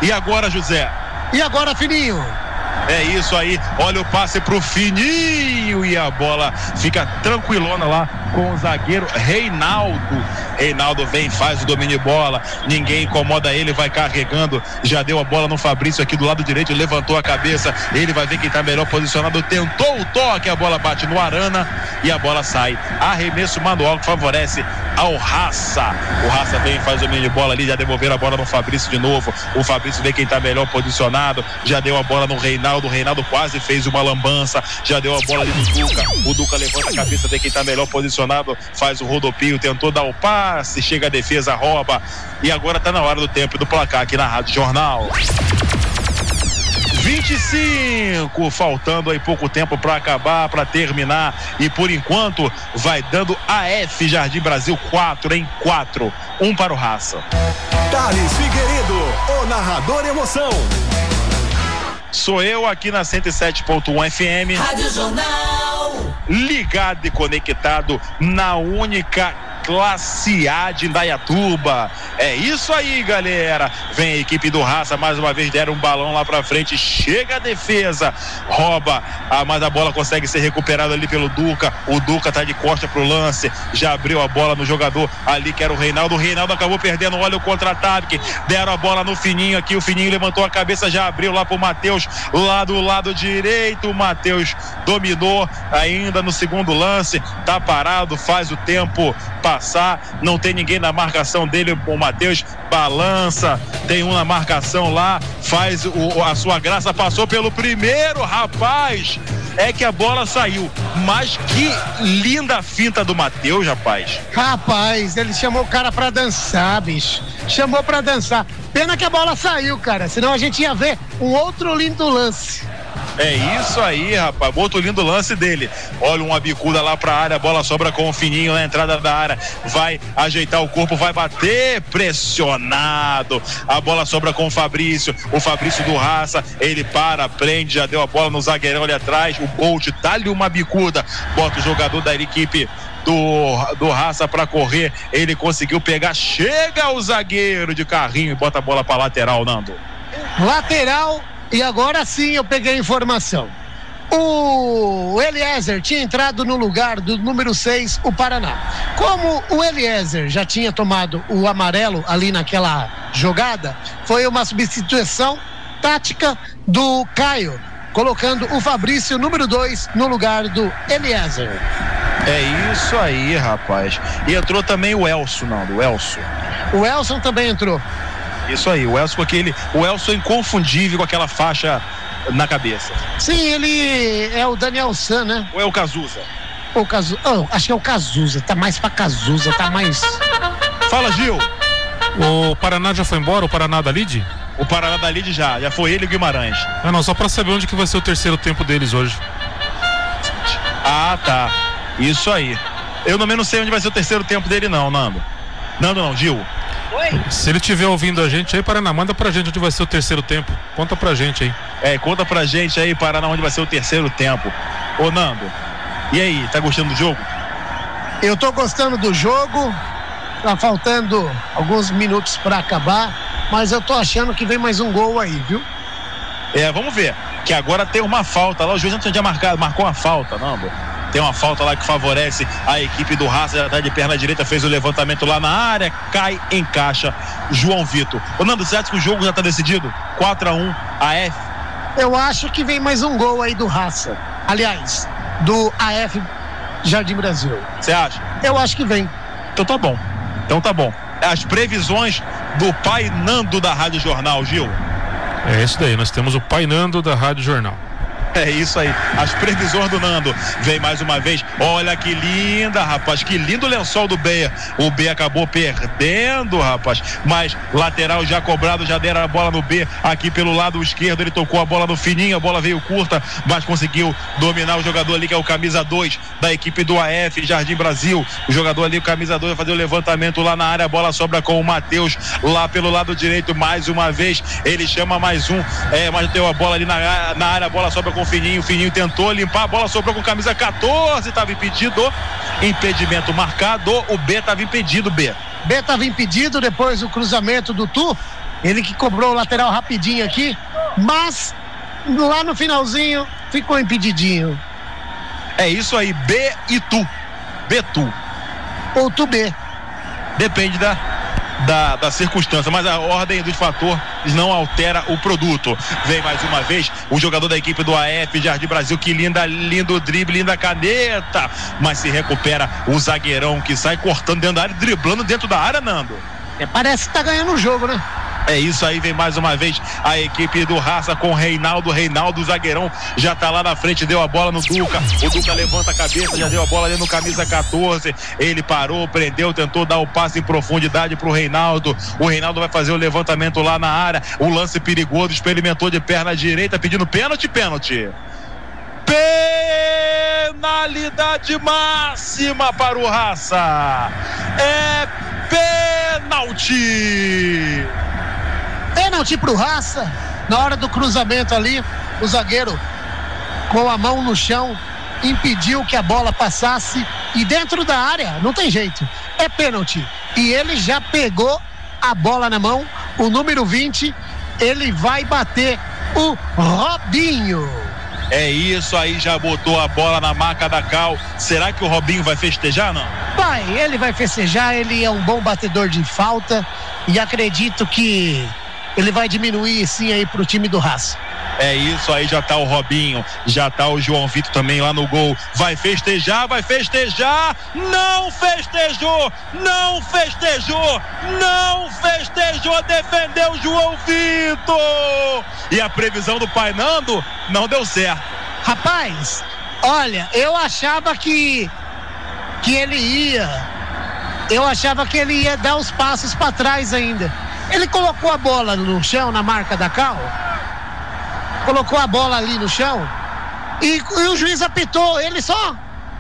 E agora, José? E agora, Fininho? É isso aí, olha o passe pro Fininho e a bola fica tranquilona lá com o zagueiro Reinaldo. Reinaldo vem, faz o domínio de bola, ninguém incomoda ele, vai carregando, já deu a bola no Fabrício aqui do lado direito, levantou a cabeça, ele vai ver quem tá melhor posicionado, tentou o toque, a bola bate no Arana e a bola sai. Arremesso manual que favorece ao Raça. O Raça vem, faz o domínio de bola ali, já devolveram a bola no Fabrício de novo. O Fabrício vê quem tá melhor posicionado, já deu a bola no Reinaldo, o Reinaldo quase fez uma lambança, já deu a bola ali no Duca. O Duca levanta a cabeça, vê quem tá melhor posicionado, faz o rodopio, tentou dar o passe, chega a defesa, rouba. E agora tá na hora do tempo do placar aqui na Rádio Jornal. 25, faltando aí pouco tempo para acabar, para terminar. E por enquanto vai dando AF Jardim Brasil 4 em 4. Um para o Raça. Thales Figueiredo, o narrador emoção. Sou eu aqui na 107.1 FM. Rádio Jornal. Ligado e conectado na única classe A Indaiatuba. É isso aí, galera. Vem a equipe do Raça, mais uma vez deram um balão lá pra frente. Chega a defesa, rouba, ah, mas a bola consegue ser recuperada ali pelo Duca. O Duca tá de costa pro lance, já abriu a bola no jogador ali que era o Reinaldo. O Reinaldo acabou perdendo. Olha o contra-ataque. Deram a bola no Fininho aqui. O Fininho levantou a cabeça, já abriu lá pro Matheus, lá do lado direito. O Matheus dominou ainda no segundo lance. Tá parado, faz o tempo passar, não tem ninguém na marcação dele, o Matheus balança, tem um na marcação lá, faz o, a sua graça, passou pelo primeiro, rapaz, é que a bola saiu, mas que linda finta do Matheus, rapaz. Rapaz, ele chamou o cara pra dançar, bicho, chamou pra dançar, pena que a bola saiu, cara, senão a gente ia ver um outro lindo lance. É isso aí, rapaz. Outro lindo lance dele. Olha uma bicuda lá pra área, bola sobra com o fininho na entrada da área. Vai ajeitar o corpo, vai bater pressionado. A bola sobra com o Fabrício. O Fabrício do Raça, ele para, prende, já deu a bola no zagueirão ali atrás. O Bolt dá-lhe uma bicuda. Bota o jogador da equipe do, do Raça para correr. Ele conseguiu pegar. Chega o zagueiro de carrinho e bota a bola para lateral, Nando. Lateral e agora sim eu peguei a informação. O Eliezer tinha entrado no lugar do número 6, o Paraná. Como o Eliezer já tinha tomado o amarelo ali naquela jogada, foi uma substituição tática do Caio, colocando o Fabrício, número 2, no lugar do Eliezer. É isso aí, rapaz. E entrou também o Elso, não, do Elso. O Elson também entrou. Isso aí, o Elso com aquele. O Elso é inconfundível com aquela faixa na cabeça. Sim, ele é o Daniel San, né? Ou é o Cazuza? O Cazu... Oh, acho que é o Cazuza, tá mais pra Cazuza, tá mais. Fala, Gil! O Paraná já foi embora, o Paraná da Lid? O Paraná da Lid já, já foi ele e o Guimarães. Ah, não, só pra saber onde que vai ser o terceiro tempo deles hoje. Ah, tá. Isso aí. Eu também não sei onde vai ser o terceiro tempo dele, não, Nando. Nando não, Gil. Oi? Se ele estiver ouvindo a gente aí, Paraná, manda pra gente onde vai ser o terceiro tempo. Conta pra gente aí. É, conta pra gente aí, Paraná, onde vai ser o terceiro tempo. Ô Nando, e aí, tá gostando do jogo? Eu tô gostando do jogo. Tá faltando alguns minutos para acabar, mas eu tô achando que vem mais um gol aí, viu? É, vamos ver. Que agora tem uma falta lá. O juiz não tinha marcado, marcou uma falta, Nando. Tem uma falta lá que favorece a equipe do Raça, já tá de perna direita, fez o levantamento lá na área, cai, encaixa João Vitor. Ô Nando, você acha que o jogo já tá decidido? 4 a 1 AF. Eu acho que vem mais um gol aí do Raça. Aliás, do AF Jardim Brasil. Você acha? Eu acho que vem. Então tá bom. Então tá bom. As previsões do pai Nando da Rádio Jornal, Gil. É isso daí, nós temos o pai Nando da Rádio Jornal. É isso aí, as previsões do Nando. Vem mais uma vez. Olha que linda, rapaz. Que lindo lençol do B. O B acabou perdendo, rapaz. Mas lateral já cobrado, já deram a bola no B. Aqui pelo lado esquerdo, ele tocou a bola no fininho. A bola veio curta, mas conseguiu dominar o jogador ali, que é o camisa 2 da equipe do AF Jardim Brasil. O jogador ali, o camisa 2, vai fazer o levantamento lá na área. A bola sobra com o Matheus lá pelo lado direito. Mais uma vez, ele chama mais um. É, mas deu a bola ali na, na área. A bola sobra com o Fininho. O Fininho tentou limpar, a bola sobrou com camisa 14, estava impedido. Impedimento marcado. O B estava impedido, B. B estava impedido depois do cruzamento do Tu. Ele que cobrou o lateral rapidinho aqui, mas lá no finalzinho ficou impedidinho. É isso aí, B e Tu. B Tu. Ou Tu B. Depende da, da, da circunstância, mas a ordem dos fatores não altera o produto. Vem mais uma vez o jogador da equipe do AF Jardim Brasil, que linda, lindo drible, linda caneta, mas se recupera o zagueirão que sai cortando dentro da área, driblando dentro da área, Nando. É, parece que tá ganhando o jogo, né? É isso aí, vem mais uma vez a equipe do Raça com Reinaldo. Reinaldo, zagueirão, já tá lá na frente, deu a bola no Duca. O Duca levanta a cabeça, já deu a bola ali no camisa 14. Ele parou, prendeu, tentou dar o passe em profundidade pro Reinaldo. O Reinaldo vai fazer o levantamento lá na área. O lance perigoso, experimentou de perna direita, pedindo pênalti, pênalti. Penalidade máxima para o Raça. É pênalti. Pênalti pro Raça. Na hora do cruzamento ali, o zagueiro com a mão no chão impediu que a bola passasse e dentro da área, não tem jeito. É pênalti. E ele já pegou a bola na mão, o número 20, ele vai bater o Robinho. É isso aí, já botou a bola na marca da Cal. Será que o Robinho vai festejar, não? Vai, ele vai festejar, ele é um bom batedor de falta e acredito que ele vai diminuir sim aí pro time do Raça. É isso aí, já tá o Robinho, já tá o João Vitor também lá no gol. Vai festejar, vai festejar. Não festejou, não festejou, não festejou, defendeu o João Vitor. E a previsão do Pai Nando não deu certo. Rapaz, olha, eu achava que que ele ia eu achava que ele ia dar os passos para trás ainda. Ele colocou a bola no chão na marca da Cal colocou a bola ali no chão e, e, o juiz apitou, ele só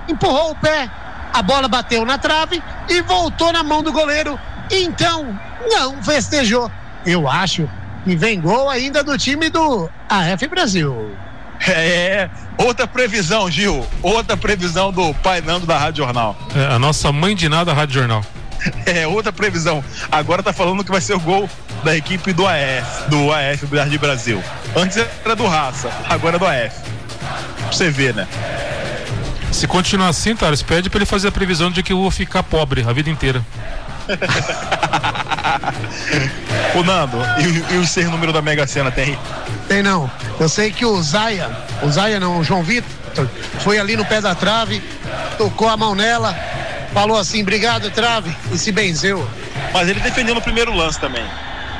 empurrou o pé, a bola bateu na trave e voltou na mão do goleiro. Então, não festejou. Eu acho que vem gol ainda do time do AF Brasil. É, outra previsão, Gil. Outra previsão do Pai Nando da Rádio Jornal. É, a nossa mãe de nada Rádio Jornal. É, outra previsão. Agora tá falando que vai ser o gol da equipe do AF, do AF Jardim Brasil. Antes era do Raça, agora é do AF. Pra você ver, né? Se continuar assim, Thales, pede pra ele fazer a previsão de que eu vou ficar pobre a vida inteira. o Nando, e, e o ser número da Mega Sena tem? Tem não. Eu sei que o Zaia, o Zaia não, o João Vitor, foi ali no pé da trave, tocou a mão nela, falou assim, obrigado, trave, e se benzeu. Mas ele defendeu no primeiro lance também.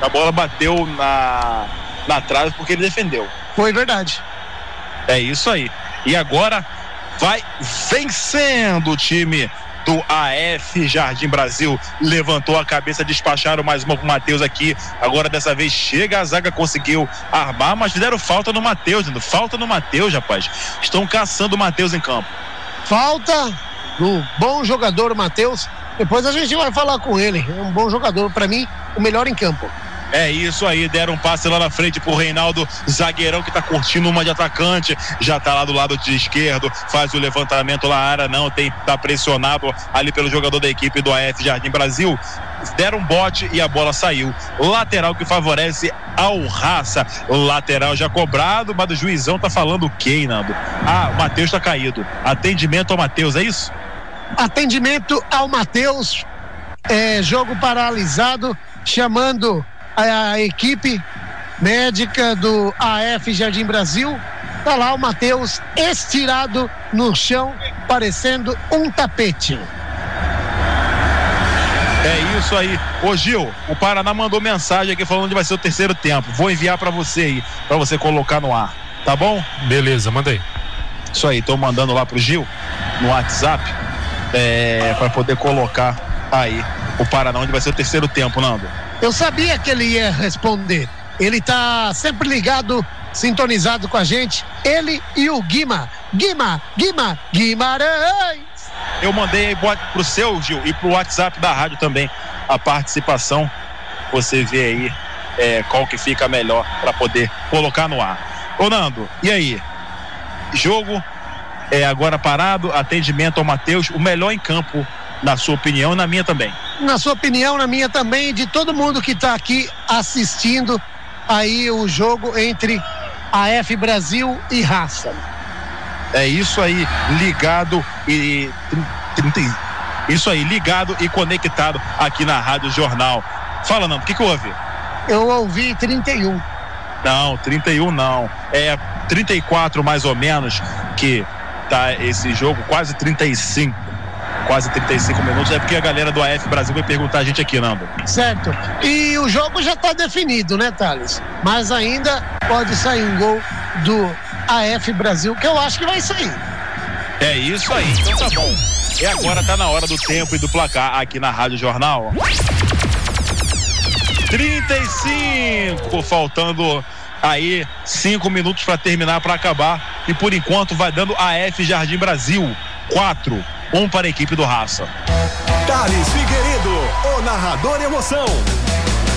A bola bateu na, na trave porque ele defendeu. Foi verdade. É isso aí. E agora vai vencendo o time do AF Jardim Brasil. Levantou a cabeça, despacharam mais uma pro Matheus aqui. Agora dessa vez chega a zaga, conseguiu armar, mas fizeram falta no Matheus, falta no Matheus, rapaz. Estão caçando o Matheus em campo. Falta do bom jogador Matheus. Depois a gente vai falar com ele. É um bom jogador, para mim, o melhor em campo. É isso aí, deram um passe lá na frente pro Reinaldo, zagueirão que tá curtindo uma de atacante, já tá lá do lado de esquerdo, faz o levantamento lá, área não, tem, tá pressionado ali pelo jogador da equipe do AF Jardim Brasil. Deram um bote e a bola saiu. Lateral que favorece ao Raça. Lateral já cobrado, mas o juizão tá falando o quê, Nando? Ah, o Matheus tá caído. Atendimento ao Matheus, é isso? Atendimento ao Matheus. É, jogo paralisado, chamando a, a equipe médica do AF Jardim Brasil. Tá lá o Matheus estirado no chão, parecendo um tapete. É isso aí. Ô Gil, o Paraná mandou mensagem aqui falando que vai ser o terceiro tempo. Vou enviar para você aí, para você colocar no ar. Tá bom? Beleza, mandei. Isso aí, tô mandando lá pro Gil no WhatsApp é, para poder colocar aí o Paraná onde vai ser o terceiro tempo, Nando. Eu sabia que ele ia responder. Ele tá sempre ligado, sintonizado com a gente. Ele e o Guima. Guima, Guima, Guimarães. Eu mandei aí pro- pro seu, Gil, e pro WhatsApp da rádio também a participação. Você vê aí é, qual que fica melhor para poder colocar no ar. Ô Nando, e aí? Jogo é agora parado, atendimento ao Matheus, o melhor em campo, na sua opinião, e na minha também. Na sua opinião, na minha também, de todo mundo que está aqui assistindo aí o jogo entre a F Brasil e Raça. É isso aí, ligado e. Isso aí, ligado e conectado aqui na Rádio Jornal. Fala, Nando, o que, que houve? Eu ouvi 31. Não, 31 não. É 34 mais ou menos que tá esse jogo, quase 35. Quase 35 minutos. É porque a galera do AF Brasil vai perguntar a gente aqui, Nando. Certo. E o jogo já está definido, né, Thales? Mas ainda pode sair um gol do AF Brasil, que eu acho que vai sair. É isso aí, então tá bom. E agora tá na hora do tempo e do placar aqui na Rádio Jornal. 35, faltando aí cinco minutos para terminar, para acabar. E por enquanto vai dando AF Jardim Brasil 4, 1 para a equipe do Raça. Thales Figueiredo, o narrador emoção.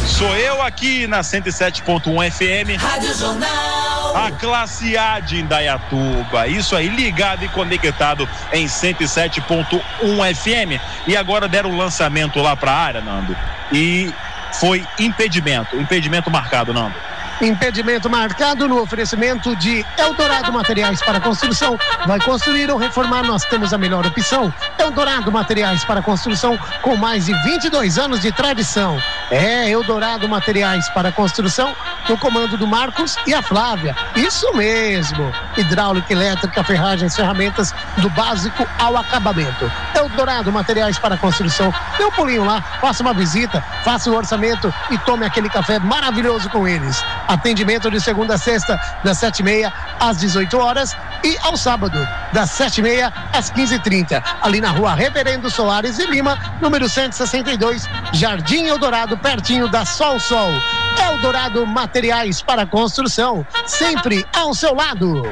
Sou eu aqui na 107.1 FM. Rádio Jornal. A classe A de Indaiatuba. Isso aí, ligado e conectado em 107.1 FM. E agora deram o lançamento lá para a área, Nando. E foi impedimento. Impedimento marcado, Nando. Impedimento marcado no oferecimento de Eldorado Materiais para Construção. Vai construir ou reformar? Nós temos a melhor opção. Eldorado Materiais para Construção, com mais de 22 anos de tradição. É Eldorado Materiais para Construção, no comando do Marcos e a Flávia. Isso mesmo. Hidráulica, elétrica, ferragens, ferramentas do básico ao acabamento. Eldorado Materiais para Construção. Dê um pulinho lá, faça uma visita, faça o orçamento e tome aquele café maravilhoso com eles. Atendimento de segunda a sexta, das sete e meia às 18 horas e ao sábado, das sete e meia às 15h30, ali na rua Reverendo Soares e Lima, número 162, Jardim Eldorado, pertinho da Sol Sol. Eldorado Materiais para Construção, sempre ao seu lado.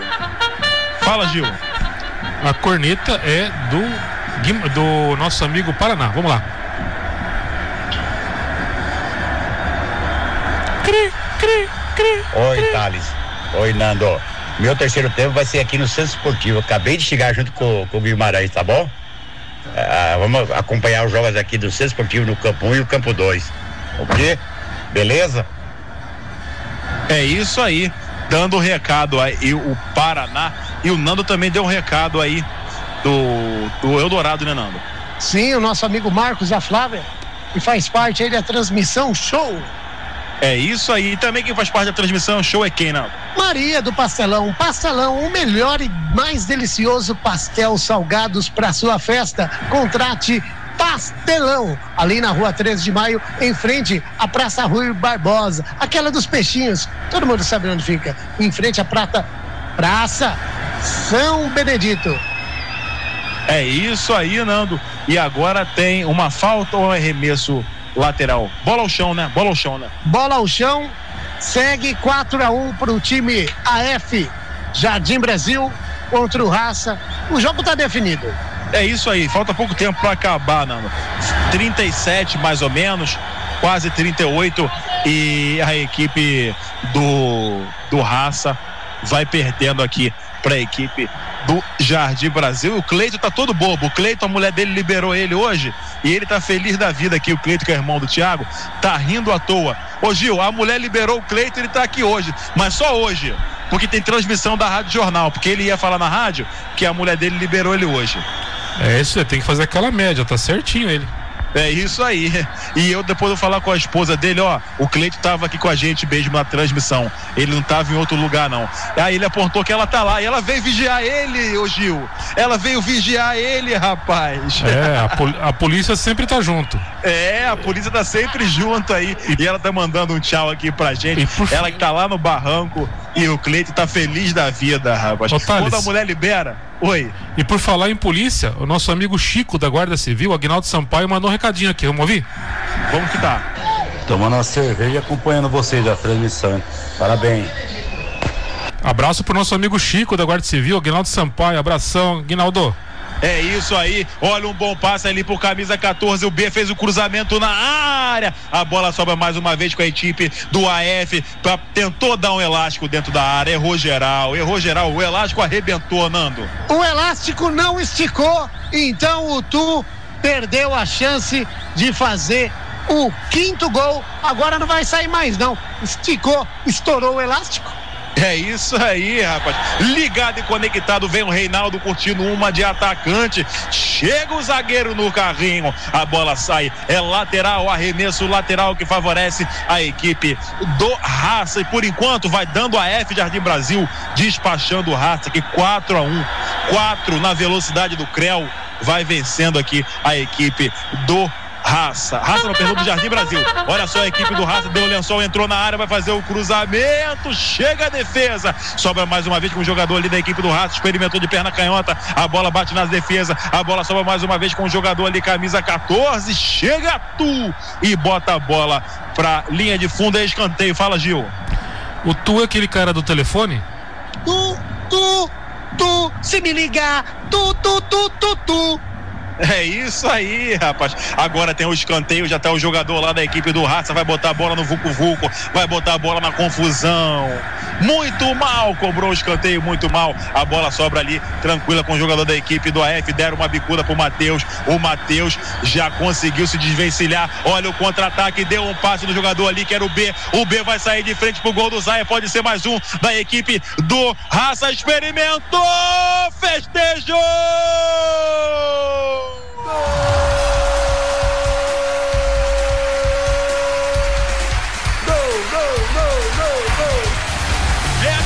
Fala, Gil. A corneta é do, do nosso amigo Paraná. Vamos lá. Cri, cri, cri. Oi, Thales. Oi, Nando. Meu terceiro tempo vai ser aqui no Centro Esportivo. Acabei de chegar junto com, com o Guimarães, tá bom? Ah, vamos acompanhar os jogos aqui do Centro Esportivo no Campo 1 e o Campo 2. Ok? Beleza? É isso aí. Dando o recado aí, o Paraná. E o Nando também deu um recado aí do, do Eldorado, né, Nando? Sim, o nosso amigo Marcos e a Flávia, que faz parte aí da transmissão show. É isso aí. E também quem faz parte da transmissão show é quem, Nando? Maria do Pastelão, Pastelão, o melhor e mais delicioso pastel salgados para sua festa. Contrate Pastelão, ali na rua 13 de maio, em frente à Praça Rui Barbosa, aquela dos peixinhos. Todo mundo sabe onde fica. Em frente à Prata Praça São Benedito. É isso aí, Nando. E agora tem uma falta ou arremesso lateral? Bola ao chão, né? Bola ao chão, né? Bola ao chão, segue 4 a 1 para o time AF Jardim Brasil contra o Raça. O jogo está definido. É isso aí, falta pouco tempo para acabar, Nando. 37 mais ou menos. quase 38 e a equipe do do Raça vai perdendo aqui para a equipe do Jardim Brasil. O Cleito tá todo bobo. O Cleito, a mulher dele liberou ele hoje e ele tá feliz da vida aqui. O Cleito, que é irmão do Thiago, tá rindo à toa. Ô Gil, a mulher liberou o Cleito, ele tá aqui hoje, mas só hoje, porque tem transmissão da Rádio Jornal, porque ele ia falar na rádio que a mulher dele liberou ele hoje. É isso, tem que fazer aquela média, tá certinho ele. É isso aí. E eu depois eu falar com a esposa dele, ó, o Cleito tava aqui com a gente mesmo na transmissão. Ele não tava em outro lugar não. Aí ele apontou que ela tá lá e ela veio vigiar ele, ô Gil. Ela veio vigiar ele, rapaz. É, a, pol a polícia sempre tá junto. É, a polícia tá sempre junto aí. E ela tá mandando um tchau aqui pra gente. Ela que tá lá no barranco e o Cleito tá feliz da vida, rapaz. Ô. Quando a mulher libera, oi. E por falar em polícia, o nosso amigo Chico da Guarda Civil, Agnaldo Sampaio, mandou um recadinho aqui. Vamos ouvir? Vamos que tá. Tomando uma cerveja e acompanhando vocês a transmissão. Parabéns. Abraço pro nosso amigo Chico da Guarda Civil, Agnaldo Sampaio. Abração, Aguinaldo. É isso aí. Olha um bom passe ali pro camisa 14. O B fez o cruzamento na área. A bola sobra mais uma vez com a equipe do AF. Pra, tentou dar um elástico dentro da área. Errou geral. Errou geral. O elástico arrebentou, Nando. O elástico não esticou. Então o Tu perdeu a chance de fazer o quinto gol. Agora não vai sair mais, não. Esticou, estourou o elástico. É isso aí, rapaz. Ligado e conectado, vem o Reinaldo curtindo uma de atacante. Chega o zagueiro no carrinho. A bola sai. É lateral, arremesso lateral que favorece a equipe do Raça. E por enquanto vai dando a F Jardim Brasil, despachando o Raça aqui 4 a 1 4 na velocidade do Creu. Vai vencendo aqui a equipe do Raça. Raça no pergunta do Jardim Brasil. Olha só a equipe do Raça, deu o lençol, entrou na área, vai fazer o cruzamento. Chega a defesa. Sobra mais uma vez com o jogador ali da equipe do Raça. Experimentou de perna canhota. A bola bate nas defesas. A bola sobra mais uma vez com o jogador ali, camisa 14. Chega tu e bota a bola pra linha de fundo. É escanteio. Fala, Gil. O Tu é aquele cara do telefone? Tu, tu, tu, se me ligar, tu, tu, tu, tu, tu. É isso aí, rapaz. Agora tem o escanteio, já tá o jogador lá da equipe do Raça, vai botar a bola no Vucu Vucu, vai botar a bola na confusão. Muito mal, cobrou o escanteio, muito mal. A bola sobra ali, tranquila com o jogador da equipe do AF, deram uma bicuda pro Matheus. O Matheus já conseguiu se desvencilhar. Olha o contra-ataque, deu um passe no jogador ali, que era o B. O B vai sair de frente pro gol do Zaia, pode ser mais um da equipe do Raça. Experimentou, festejou! É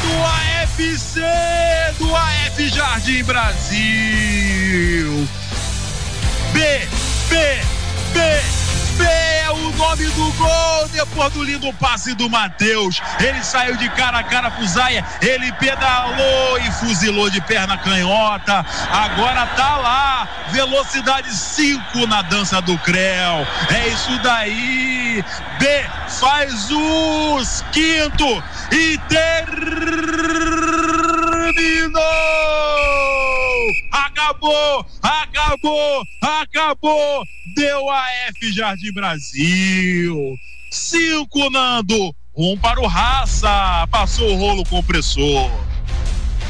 do AFC, do AF Jardim Brasil. B, B, B, B é o nome do gol depois do lindo passe do Matheus. Ele saiu de cara a cara pro Zaia, ele pedalou e fuzilou de perna canhota. Agora tá lá, velocidade 5 na dança do Creu. É isso daí. B faz os quinto e terminou. Acabou, acabou, acabou. Deu a F Jardim Brasil. Cinco, Nando. Um para o Raça. Passou o rolo compressor.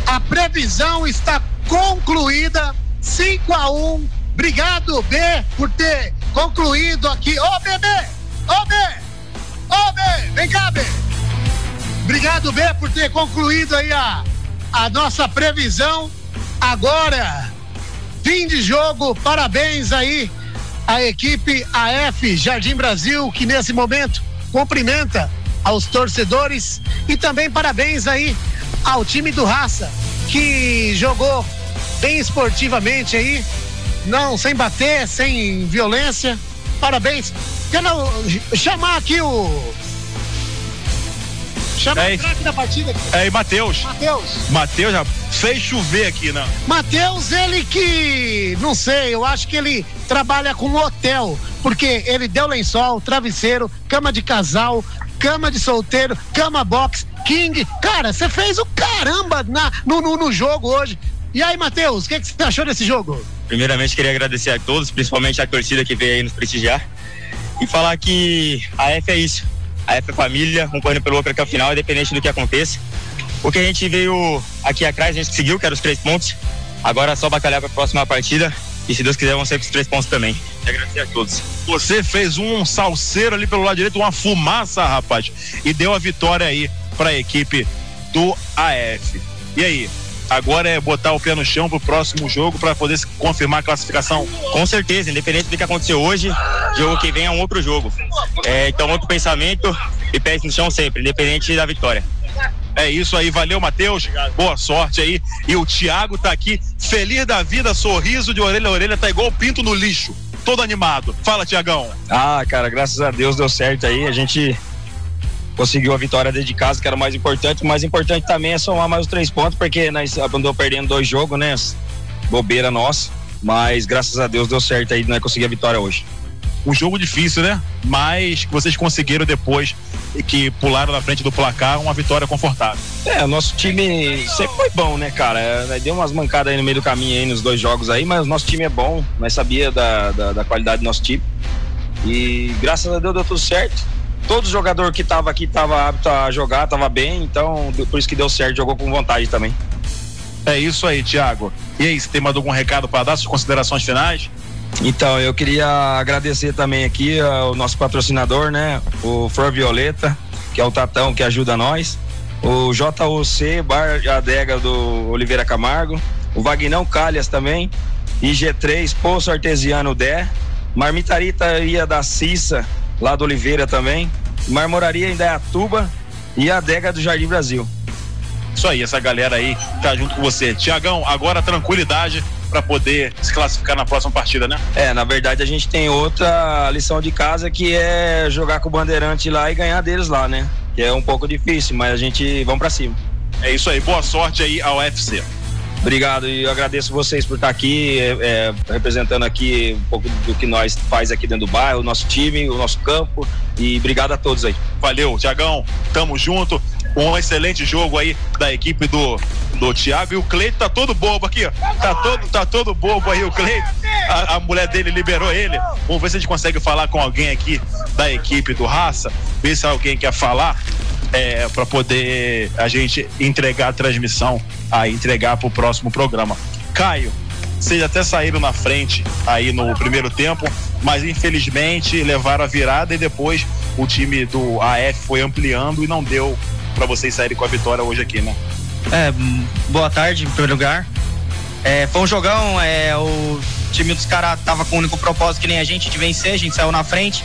A previsão está concluída. 5 a 1 Obrigado, B, por ter concluído aqui. Ô, bebê! Ô, B! Ô, B! Vem cá, B! Obrigado, B, por ter concluído aí a, a nossa previsão. Agora, fim de jogo. Parabéns aí à equipe AF Jardim Brasil, que nesse momento cumprimenta aos torcedores. E também parabéns aí ao time do Raça, que jogou bem esportivamente aí, não sem bater, sem violência. Parabéns. Quero chamar aqui o. Chama É o craque da partida aqui. É, e Matheus. Matheus. Matheus já fez chover aqui, né? Matheus, ele que, não sei, eu acho que ele trabalha com hotel, porque ele deu lençol, travesseiro, cama de casal, cama de solteiro, cama box, king. Cara, você fez o caramba na, no, no, no jogo hoje. E aí, Matheus, o que, que você achou desse jogo? Primeiramente, queria agradecer a todos, principalmente a torcida que veio aí nos prestigiar. e falar que a F é isso. A F família, um correndo pelo outro até o final, independente do que aconteça. O que a gente veio aqui atrás, a gente conseguiu, que eram os três pontos. Agora é só batalhar para a próxima partida. E se Deus quiser, vão ser os três pontos também. E agradecer a todos. Você fez um salseiro ali pelo lado direito, uma fumaça, rapaz, e deu a vitória aí para a equipe do AF. E aí? Agora é botar o pé no chão pro próximo jogo para poder confirmar a classificação. Com certeza, independente do que aconteceu hoje, jogo que vem é um outro jogo. É, então, outro pensamento e pés no chão sempre, independente da vitória. É isso aí, valeu, Matheus. Boa sorte aí. E o Thiago tá aqui, feliz da vida, sorriso de orelha a orelha, tá igual o pinto no lixo. Todo animado. Fala, Tiagão. Ah, cara, graças a Deus deu certo aí. A gente conseguiu a vitória dentro de casa, que era o mais importante. O mais importante também é somar mais os três pontos, porque nós andou perdendo dois jogos, né? Bobeira nossa. Mas graças a Deus deu certo aí, nós conseguimos a vitória hoje. Um jogo difícil, né? Mas vocês conseguiram depois e que pularam na frente do placar uma vitória confortável. É, o nosso time sempre foi bom, né, cara? É, deu umas mancadas aí no meio do caminho aí nos dois jogos aí, mas o nosso time é bom, nós sabia da, da, da qualidade do nosso time. E graças a Deus deu tudo certo todo jogador que estava aqui estava apto a jogar, estava bem, então por isso que deu certo, jogou com vontade também. É isso aí, Thiago. E aí, você tem mais algum recado para dar, suas considerações finais? Então, eu queria agradecer também aqui ao nosso patrocinador, né? O Flor Violeta, que é o Tatão que ajuda nós. O JOC, Bar Adega do Oliveira Camargo. O Vagnão Calhas também. IG3, Poço Artesiano Dé. Marmitaria da Cissa, lá do Oliveira também. Marmoraria em Dayatuba e a Adega do Jardim Brasil. Isso aí, essa galera aí tá junto com você. Tiagão, agora tranquilidade para poder se classificar na próxima partida, né? É, na verdade a gente tem outra lição de casa que é jogar com o Bandeirante lá e ganhar deles lá, né? Que é um pouco difícil, mas a gente vamos para cima. É isso aí, boa sorte aí ao UFC. Obrigado e agradeço vocês por estar aqui, é, é, representando aqui um pouco do que nós faz aqui dentro do bairro, o nosso time, o nosso campo e obrigado a todos aí. Valeu, Tiagão, tamo junto. Um excelente jogo aí da equipe do, do Thiago e o Cleito tá todo bobo aqui, ó. Tá todo, tá todo bobo aí o Cleito. A, a, mulher dele liberou ele. Vamos ver se a gente consegue falar com alguém aqui da equipe do Raça, ver se alguém quer falar é, para poder a gente entregar a transmissão, a entregar para o próximo programa. Caio, vocês até saíram na frente aí no primeiro tempo, mas infelizmente levaram a virada e depois o time do AF foi ampliando e não deu para vocês saírem com a vitória hoje aqui, né? É, boa tarde, em primeiro lugar. É, foi um jogão, é, o time dos caras tava com o único propósito que nem a gente de vencer, a gente saiu na frente.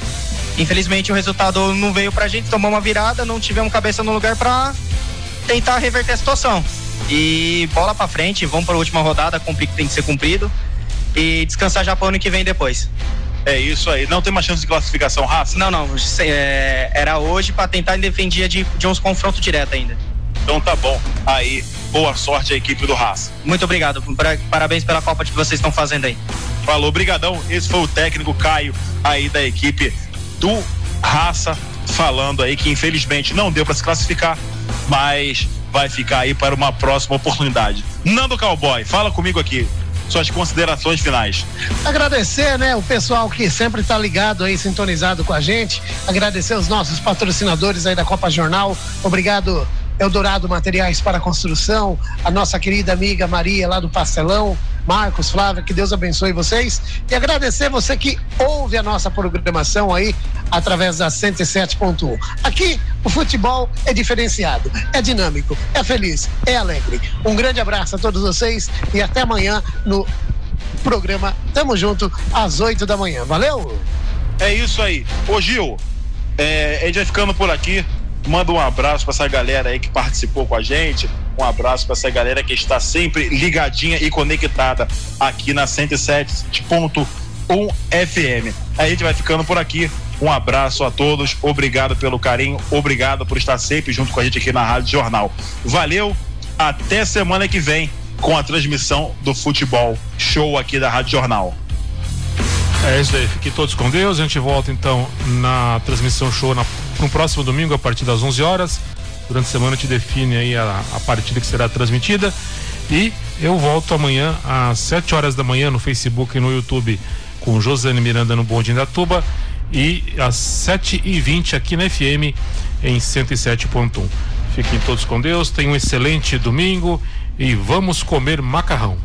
Infelizmente o resultado não veio pra gente, tomou uma virada, não tivemos cabeça no lugar pra tentar reverter a situação. E bola pra frente, vamos pra última rodada, cumprir o que tem que ser cumprido e descansar já pro ano que vem depois. É isso aí. Não tem uma chance de classificação, raça? Não, não. É, era hoje para tentar defender de, de uns confrontos diretos ainda. Então tá bom. Aí, boa sorte à equipe do Raça. Muito obrigado. Parabéns pela Copa que vocês estão fazendo aí. Falou, brigadão. Esse foi o técnico Caio aí da equipe do Raça falando aí que infelizmente não deu para se classificar, mas vai ficar aí para uma próxima oportunidade. Nando Cowboy, fala comigo aqui. Suas considerações finais. Agradecer, né, o pessoal que sempre está ligado aí, sintonizado com a gente. Agradecer os nossos patrocinadores aí da Copa Jornal. Obrigado, Eldorado Materiais para Construção, a nossa querida amiga Maria lá do Pastelão, Marcos, Flávia, que Deus abençoe vocês. E agradecer você que ouve a nossa programação aí através da 107.1. Aqui o futebol é diferenciado, é dinâmico, é feliz, é alegre. Um grande abraço a todos vocês e até amanhã no programa Tamo Junto às 8 da manhã. Valeu? É isso aí. Ô Gil, é, a gente vai ficando por aqui. Manda um abraço para essa galera aí que participou com a gente. Um abraço para essa galera que está sempre ligadinha e conectada aqui na 107.1 FM. A gente vai ficando por aqui. Um abraço a todos, obrigado pelo carinho, obrigado por estar sempre junto com a gente aqui na Rádio Jornal. Valeu, até semana que vem com a transmissão do futebol show aqui da Rádio Jornal. É isso aí, fiquem todos com Deus. A gente volta então na transmissão show na, no próximo domingo a partir das 11 horas. Durante a semana te define aí a, a partida que será transmitida. E eu volto amanhã às 7 horas da manhã no Facebook e no YouTube com Josane Miranda no Bom Dia da Tuba e às 7h20 aqui na FM em 107.1. Fiquem todos com Deus, tenham um excelente domingo e vamos comer macarrão.